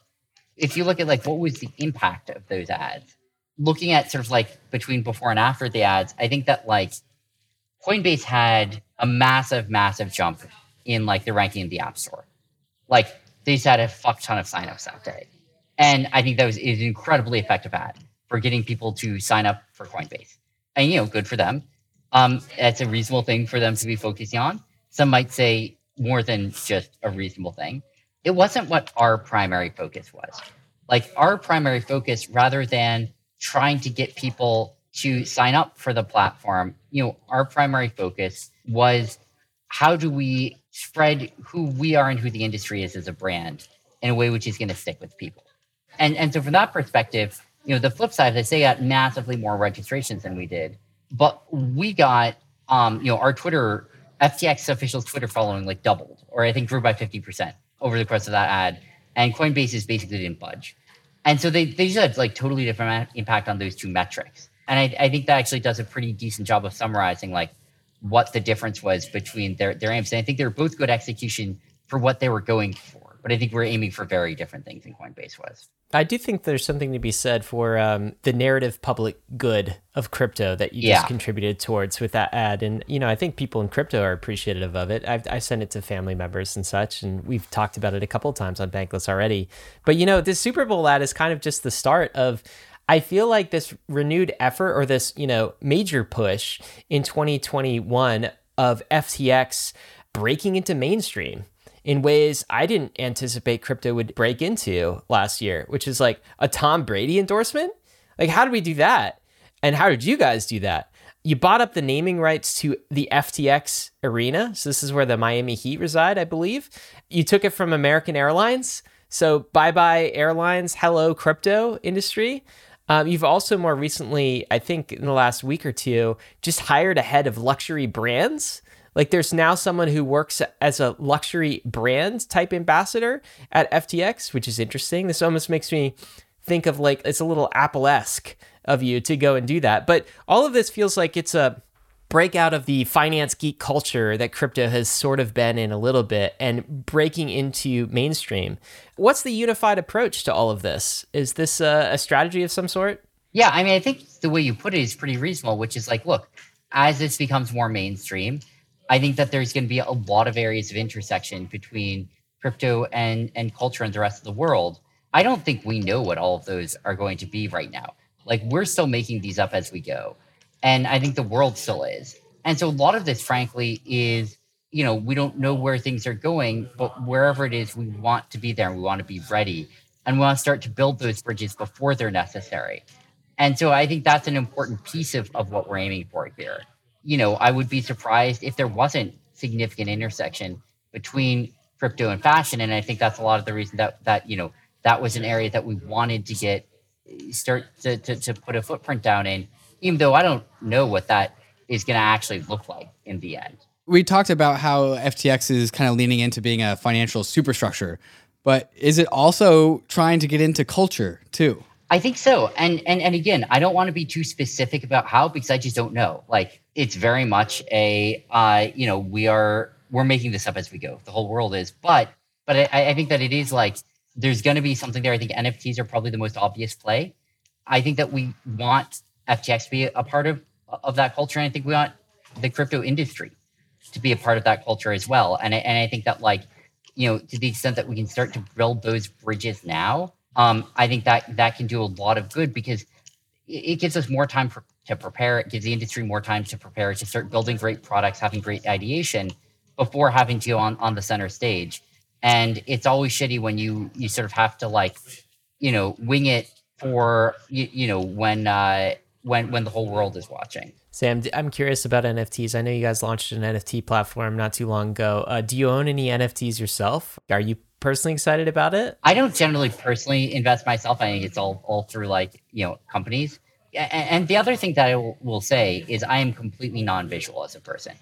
Speaker 5: if you look at like what was the impact of those ads, looking at sort of like between before and after the ads, I think that like Coinbase had a massive, massive jump in like the ranking in the App Store. Like they just had a fuck ton of signups that day. And I think that was is an incredibly effective ad for getting people to sign up for Coinbase. And you know, good for them. Um, that's a reasonable thing for them to be focusing on. Some might say more than just a reasonable thing. It wasn't what our primary focus was. Like our primary focus, rather than trying to get people to sign up for the platform, you know, our primary focus was how do we spread who we are and who the industry is as a brand in a way which is going to stick with people. And and so from that perspective, you know, the flip side is they got massively more registrations than we did, but we got um, you know, our Twitter FTX official Twitter following like doubled, or I think grew by fifty percent over the course of that ad, and Coinbase is basically didn't budge. And so they, they just had like totally different impact on those two metrics. And I, I think that actually does a pretty decent job of summarizing like what the difference was between their, their aims. And I think they were both good execution for what they were going for. But I think we're aiming for very different things than Coinbase was.
Speaker 1: I do think there's something to be said for um, the narrative public good of crypto that you
Speaker 5: Yeah.
Speaker 1: just contributed towards with that ad. And, you know, I think people in crypto are appreciative of it. I've, I sent it to family members and such, and we've talked about it a couple of times on Bankless already. But, you know, this Super Bowl ad is kind of just the start of. I feel like this renewed effort or this, you know, major push in 2021 of FTX breaking into mainstream in ways I didn't anticipate crypto would break into last year, which is like a Tom Brady endorsement. Like, how did we do that? And how did you guys do that? You bought up the naming rights to the FTX arena. So, this is where the Miami Heat reside, I believe. You took it from American Airlines. So, bye bye, airlines. Hello, crypto industry. Um, you've also more recently, I think in the last week or two, just hired a head of luxury brands. Like there's now someone who works as a luxury brand type ambassador at FTX, which is interesting. This almost makes me think of like it's a little Apple esque of you to go and do that. But all of this feels like it's a breakout of the finance geek culture that crypto has sort of been in a little bit and breaking into mainstream. What's the unified approach to all of this? Is this a, a strategy of some sort?
Speaker 5: Yeah, I mean, I think the way you put it is pretty reasonable, which is like, look, as this becomes more mainstream, I think that there's going to be a lot of areas of intersection between crypto and and culture and the rest of the world. I don't think we know what all of those are going to be right now. Like we're still making these up as we go. And I think the world still is. And so a lot of this, frankly, is, you know, we don't know where things are going, but wherever it is, we want to be there and we want to be ready. And we want to start to build those bridges before they're necessary. And so I think that's an important piece of, of what we're aiming for here. You know, I would be surprised if there wasn't significant intersection between crypto and fashion. And I think that's a lot of the reason that that, you know, that was an area that we wanted to get start to, to, to put a footprint down in, even though I don't know what that is going to actually look like in the end.
Speaker 3: We talked about how FTX is kind of leaning into being a financial superstructure, but is it also trying to get into culture too?
Speaker 5: I think so. And and and again, I don't want to be too specific about how because I just don't know. Like it's very much a uh, you know, we are we're making this up as we go. The whole world is. But but I, I think that it is like there's gonna be something there. I think NFTs are probably the most obvious play. I think that we want FTX to be a part of of that culture. And I think we want the crypto industry to be a part of that culture as well. And I, and I think that like, you know, to the extent that we can start to build those bridges now, um, I think that that can do a lot of good because it, gives us more time for, to prepare. It gives the industry more time to prepare to start building great products, having great ideation before having to go on on the center stage. And it's always shitty when you you sort of have to like, you know, wing it for you, you know when uh, when when the whole world is watching.
Speaker 1: Sam, I'm curious about NFTs. I know you guys launched an NFT platform not too long ago. Uh, do you own any NFTs yourself? Are you personally excited about it?
Speaker 5: I don't generally personally invest myself. I think it's all all through like you know companies. And, the other thing that I will say is I am completely non-visual as a person.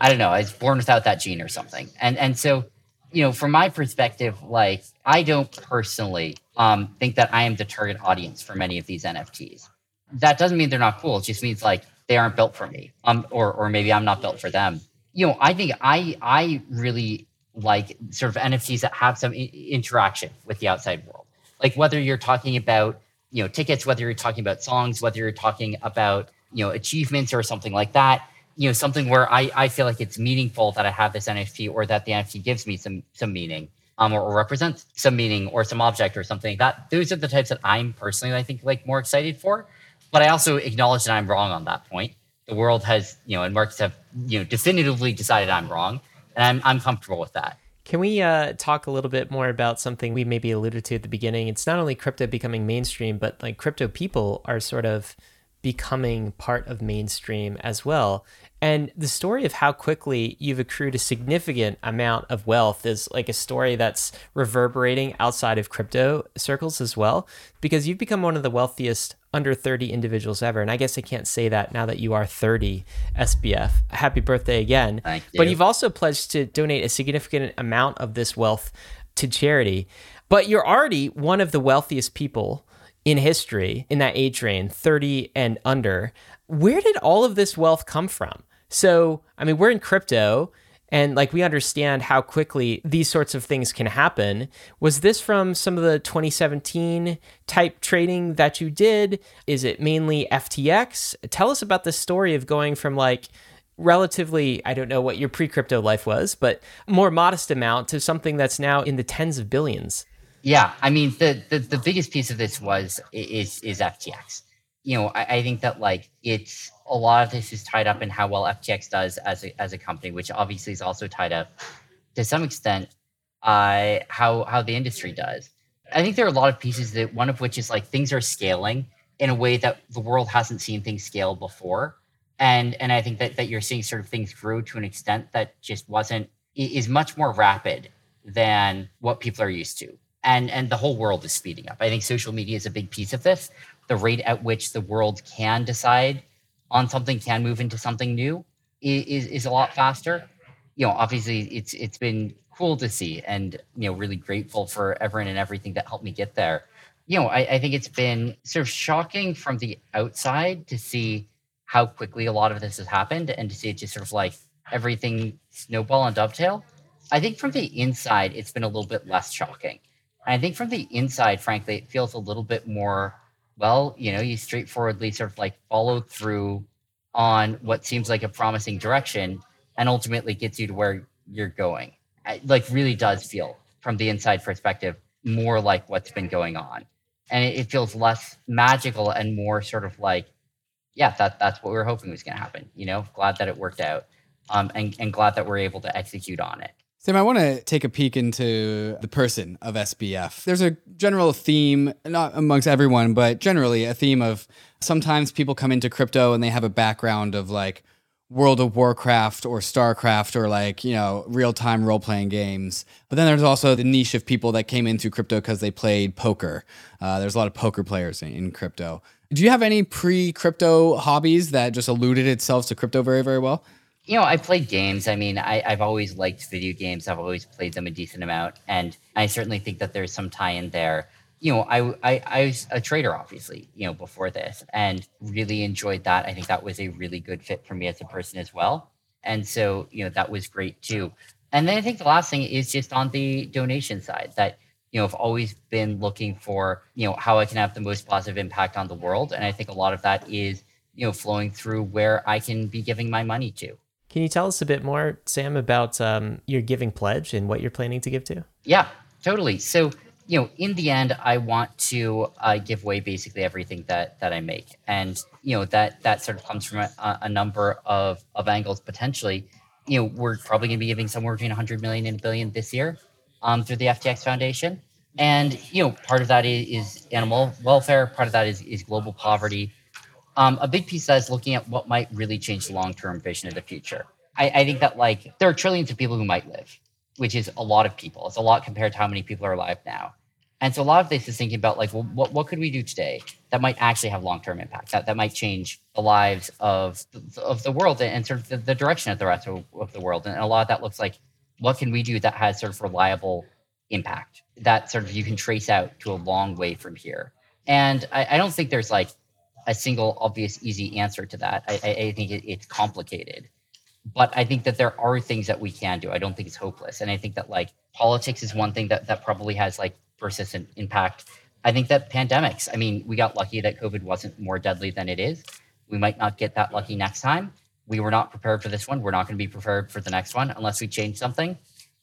Speaker 5: I don't know. I was born without that gene or something. And and so, you know, from my perspective, like I don't personally um, think that I am the target audience for many of these NFTs. That doesn't mean they're not cool. It just means like they aren't built for me. Um, or or maybe I'm not built for them. You know, I think I I really like sort of NFTs that have some I- interaction with the outside world. Like whether you're talking about, you know, tickets, whether you're talking about songs, whether you're talking about, you know, achievements or something like that, you know, something where I, I feel like it's meaningful that I have this NFT or that the NFT gives me some some meaning. Um, or, or represents some meaning or some object or something that those are the types that I'm personally I think like more excited for. But I also acknowledge that I'm wrong on that point. The world has, you know, and markets have, you know, definitively decided I'm wrong and I'm I'm comfortable with that.
Speaker 1: Can we uh, talk a little bit more about something we maybe alluded to at the beginning? It's not only crypto becoming mainstream, but like crypto people are sort of becoming part of mainstream as well. And the story of how quickly you've accrued a significant amount of wealth is like a story that's reverberating outside of crypto circles as well, because you've become one of the wealthiest under 30 individuals ever. And I guess I can't say that now that you are 30 SBF. Happy birthday again.
Speaker 5: Thank you.
Speaker 1: But you've also pledged to donate a significant amount of this wealth to charity. But you're already one of the wealthiest people in history in that age range, 30 and under. Where did all of this wealth come from? So, I mean, we're in crypto and like we understand how quickly these sorts of things can happen. Was this from some of the 2017 type trading that you did? Is it mainly FTX? Tell us about the story of going from like relatively, I don't know what your pre crypto life was, but more modest amount to something that's now in the tens of billions.
Speaker 5: Yeah, I mean the, the the biggest piece of this was is is FTX. You know, I, I think that like it's a lot of this is tied up in how well FTX does as a as a company, which obviously is also tied up to some extent uh how how the industry does. I think there are a lot of pieces that one of which is like things are scaling in a way that the world hasn't seen things scale before. And and I think that that you're seeing sort of things grow to an extent that just wasn't is much more rapid than what people are used to and and the whole world is speeding up. I think social media is a big piece of this. The rate at which the world can decide on something, can move into something new, is is a lot faster. You know, obviously, it's it's been cool to see, and you know, really grateful for everyone and everything that helped me get there. You know, I, I think it's been sort of shocking from the outside to see how quickly a lot of this has happened, and to see it just sort of like everything snowball and dovetail. I think from the inside, it's been a little bit less shocking I think from the inside, frankly, it feels a little bit more, well, you know, you straightforwardly sort of like follow through on what seems like a promising direction and ultimately gets you to where you're going. It, like really does feel from the inside perspective more like what's been going on. and it, it feels less magical and more sort of like, yeah, that that's what we were hoping was going to happen. You know, glad that it worked out, um, and and glad that we're able to execute on it.
Speaker 3: Sam, I want to take a peek into the person of SBF. There's a general theme, not amongst everyone, but generally a theme of sometimes people come into crypto and they have a background of like World of Warcraft or StarCraft or like, you know, real time role playing games. But then there's also the niche of people that came into crypto because they played poker. Uh, there's a lot of poker players in, in crypto. Do you have any pre crypto hobbies that just alluded itself to crypto very, very well?
Speaker 5: You know, I played games. I mean, I, have always liked video games. I've always played them a decent amount, and I certainly think that there's some tie-in there. You know, I, I I was a trader, obviously, you know, before this, and really enjoyed that. I think that was a really good fit for me as a person as well, and so you know that was great too. And then I think the last thing is just on the donation side that you know, I've always been looking for, you know, how I can have the most positive impact on the world. And I think a lot of that is, you know, flowing through where I can be giving my money to.
Speaker 1: Can you tell us a bit more, Sam, about um, your giving pledge and what you're planning to give to?
Speaker 5: Yeah, totally. So, you know, in the end, I want to uh, give away basically everything that that I make, and you know that that sort of comes from a, a number of of angles potentially. You know, we're probably going to be giving somewhere between 100 million and a billion this year um, through the FTX Foundation, and you know, part of that is, is animal welfare, part of that is is global poverty um, a big piece that is looking at what might really change the long term vision of the future. I, I, think that like there are trillions of people who might live, which is a lot of people. It's a lot compared to how many people are alive now. And so a lot of this is thinking about like, well, what, what could we do today that might actually have long term impact, that, that might change the lives of, of the world and sort of the, the direction of the rest of, of the world. And a lot of that looks like what can we do that has sort of reliable impact that sort of you can trace out to a long way from here. And I, I don't think there's like a single obvious easy answer to that. I, I think it, it's complicated, but I think that there are things that we can do. I don't think it's hopeless, and I think that like politics is one thing that that probably has like persistent impact. I think that pandemics. I mean, we got lucky that COVID wasn't more deadly than it is. We might not get that lucky next time. We were not prepared for this one. We're not going to be prepared for the next one unless we change something.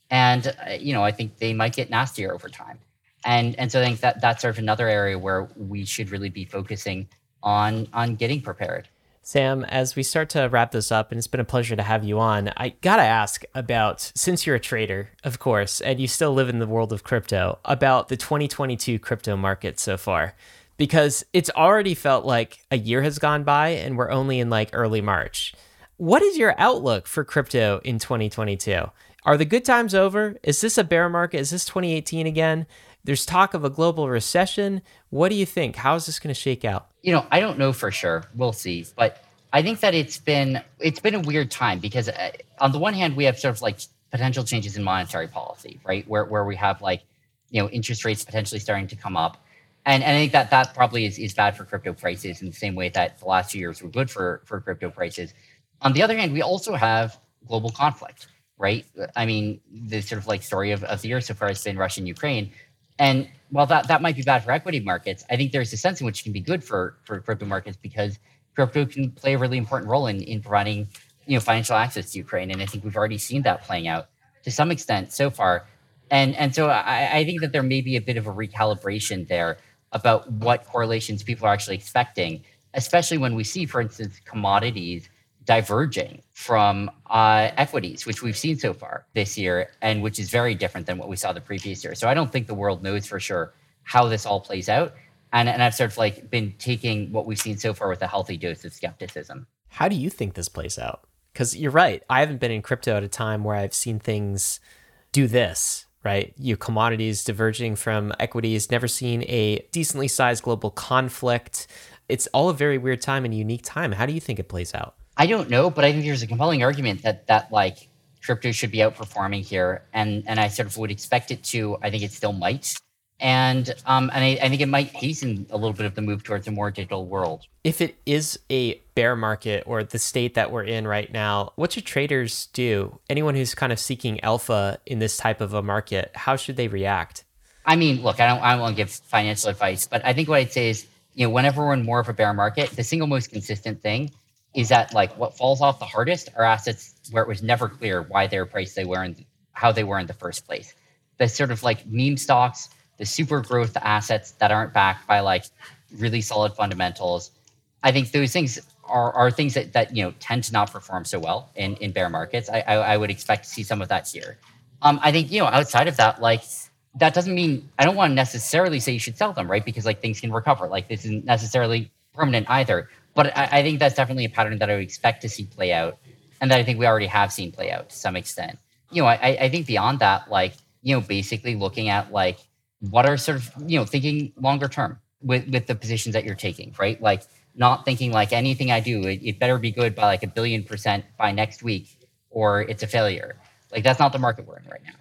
Speaker 5: And uh, you know, I think they might get nastier over time. And and so I think that that's sort of another area where we should really be focusing on on getting prepared.
Speaker 1: Sam, as we start to wrap this up, and it's been a pleasure to have you on, I gotta ask about since you're a trader, of course, and you still live in the world of crypto, about the 2022 crypto market so far. Because it's already felt like a year has gone by and we're only in like early March. What is your outlook for crypto in 2022? Are the good times over? Is this a bear market? Is this 2018 again? There's talk of a global recession. What do you think? How is this going to shake out?
Speaker 5: You know, I don't know for sure. We'll see. But I think that it's been it's been a weird time because uh, on the one hand we have sort of like potential changes in monetary policy, right? Where where we have like you know interest rates potentially starting to come up. And, and I think that that probably is, is bad for crypto prices in the same way that the last two years were good for, for crypto prices. On the other hand, we also have global conflict, right? I mean, the sort of like story of, of the year so far has been Russia and Ukraine. And while that, that might be bad for equity markets, I think there's a sense in which it can be good for, for crypto markets because crypto can play a really important role in, in providing you know financial access to Ukraine. And I think we've already seen that playing out to some extent so far. And and so I, I think that there may be a bit of a recalibration there about what correlations people are actually expecting, especially when we see, for instance, commodities diverging from uh, equities, which we've seen so far this year, and which is very different than what we saw the previous year. So I don't think the world knows for sure how this all plays out. And, and I've sort of like been taking what we've seen so far with a healthy dose of skepticism.
Speaker 1: How do you think this plays out? Because you're right. I haven't been in crypto at a time where I've seen things do this, right? You commodities diverging from equities, never seen a decently sized global conflict. It's all a very weird time and unique time. How do you think it plays out?
Speaker 5: I don't know, but I think there's a compelling argument that that like crypto should be outperforming here, and and I sort of would expect it to. I think it still might, and um, and I, I think it might hasten a little bit of the move towards a more digital world.
Speaker 1: If it is a bear market or the state that we're in right now, what should traders do? Anyone who's kind of seeking alpha in this type of a market, how should they react?
Speaker 5: I mean, look, I don't I to give financial advice, but I think what I'd say is, you know, whenever we're in more of a bear market, the single most consistent thing is that like what falls off the hardest are assets where it was never clear why they were priced they were and how they were in the first place. The sort of like meme stocks, the super growth assets that aren't backed by like really solid fundamentals. I think those things are, are things that, that you know tend to not perform so well in, in bear markets. I, I, I would expect to see some of that here. Um, I think you know outside of that, like that doesn't mean I don't want to necessarily say you should sell them, right? Because like things can recover. Like this isn't necessarily permanent either. But I, I think that's definitely a pattern that I would expect to see play out, and that I think we already have seen play out to some extent. You know, I, I think beyond that, like you know, basically looking at like what are sort of you know thinking longer term with with the positions that you're taking, right? Like not thinking like anything I do, it, it better be good by like a billion percent by next week, or it's a failure. Like that's not the market we're in right now,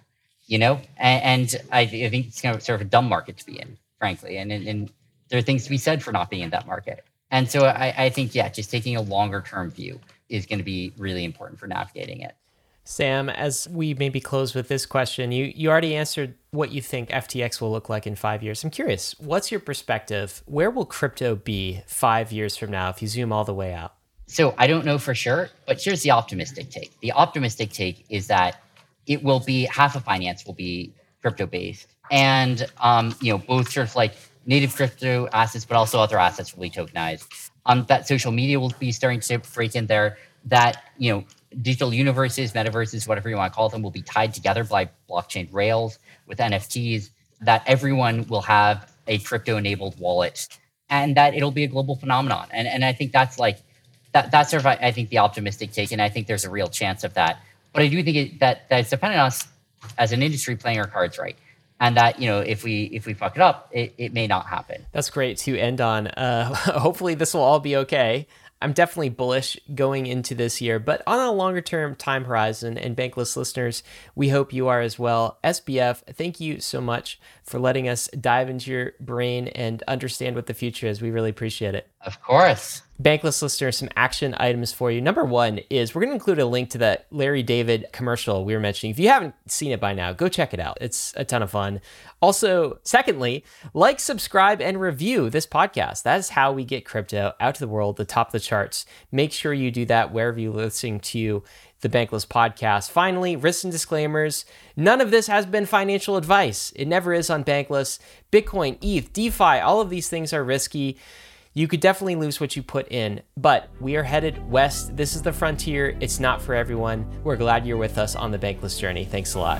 Speaker 5: you know. And, and I, I, think it's kind of sort of a dumb market to be in, frankly. And, and, and there are things to be said for not being in that market. And so I, I think yeah, just taking a longer term view is going to be really important for navigating it.
Speaker 1: Sam, as we maybe close with this question, you, you already answered what you think FTX will look like in five years. I'm curious, what's your perspective? Where will crypto be five years from now if you zoom all the way out?
Speaker 5: So I don't know for sure, but here's the optimistic take. The optimistic take is that it will be half of finance will be crypto based, and um, you know both sort of like native crypto assets, but also other assets will be tokenized. Um, that social media will be starting to break in there. That you know digital universes, metaverses, whatever you want to call them, will be tied together by blockchain rails with NFTs, that everyone will have a crypto enabled wallet and that it'll be a global phenomenon. And, and I think that's like, that, that's sort of, I think, the optimistic take. And I think there's a real chance of that. But I do think it, that, that it's dependent on us as an industry playing our cards right and that you know if we if we fuck it up it, it may not happen
Speaker 1: that's great to end on uh, hopefully this will all be okay I'm definitely bullish going into this year, but on a longer term time horizon, and Bankless listeners, we hope you are as well. SBF, thank you so much for letting us dive into your brain and understand what the future is. We really appreciate it.
Speaker 5: Of course.
Speaker 1: Bankless listeners, some action items for you. Number one is we're going to include a link to that Larry David commercial we were mentioning. If you haven't seen it by now, go check it out. It's a ton of fun. Also, secondly, like, subscribe, and review this podcast. That is how we get crypto out to the world, the top of the charts. Make sure you do that wherever you're listening to the Bankless podcast. Finally, risks and disclaimers. None of this has been financial advice. It never is on Bankless. Bitcoin, ETH, DeFi, all of these things are risky. You could definitely lose what you put in, but we are headed west. This is the frontier. It's not for everyone. We're glad you're with us on the Bankless journey. Thanks a lot.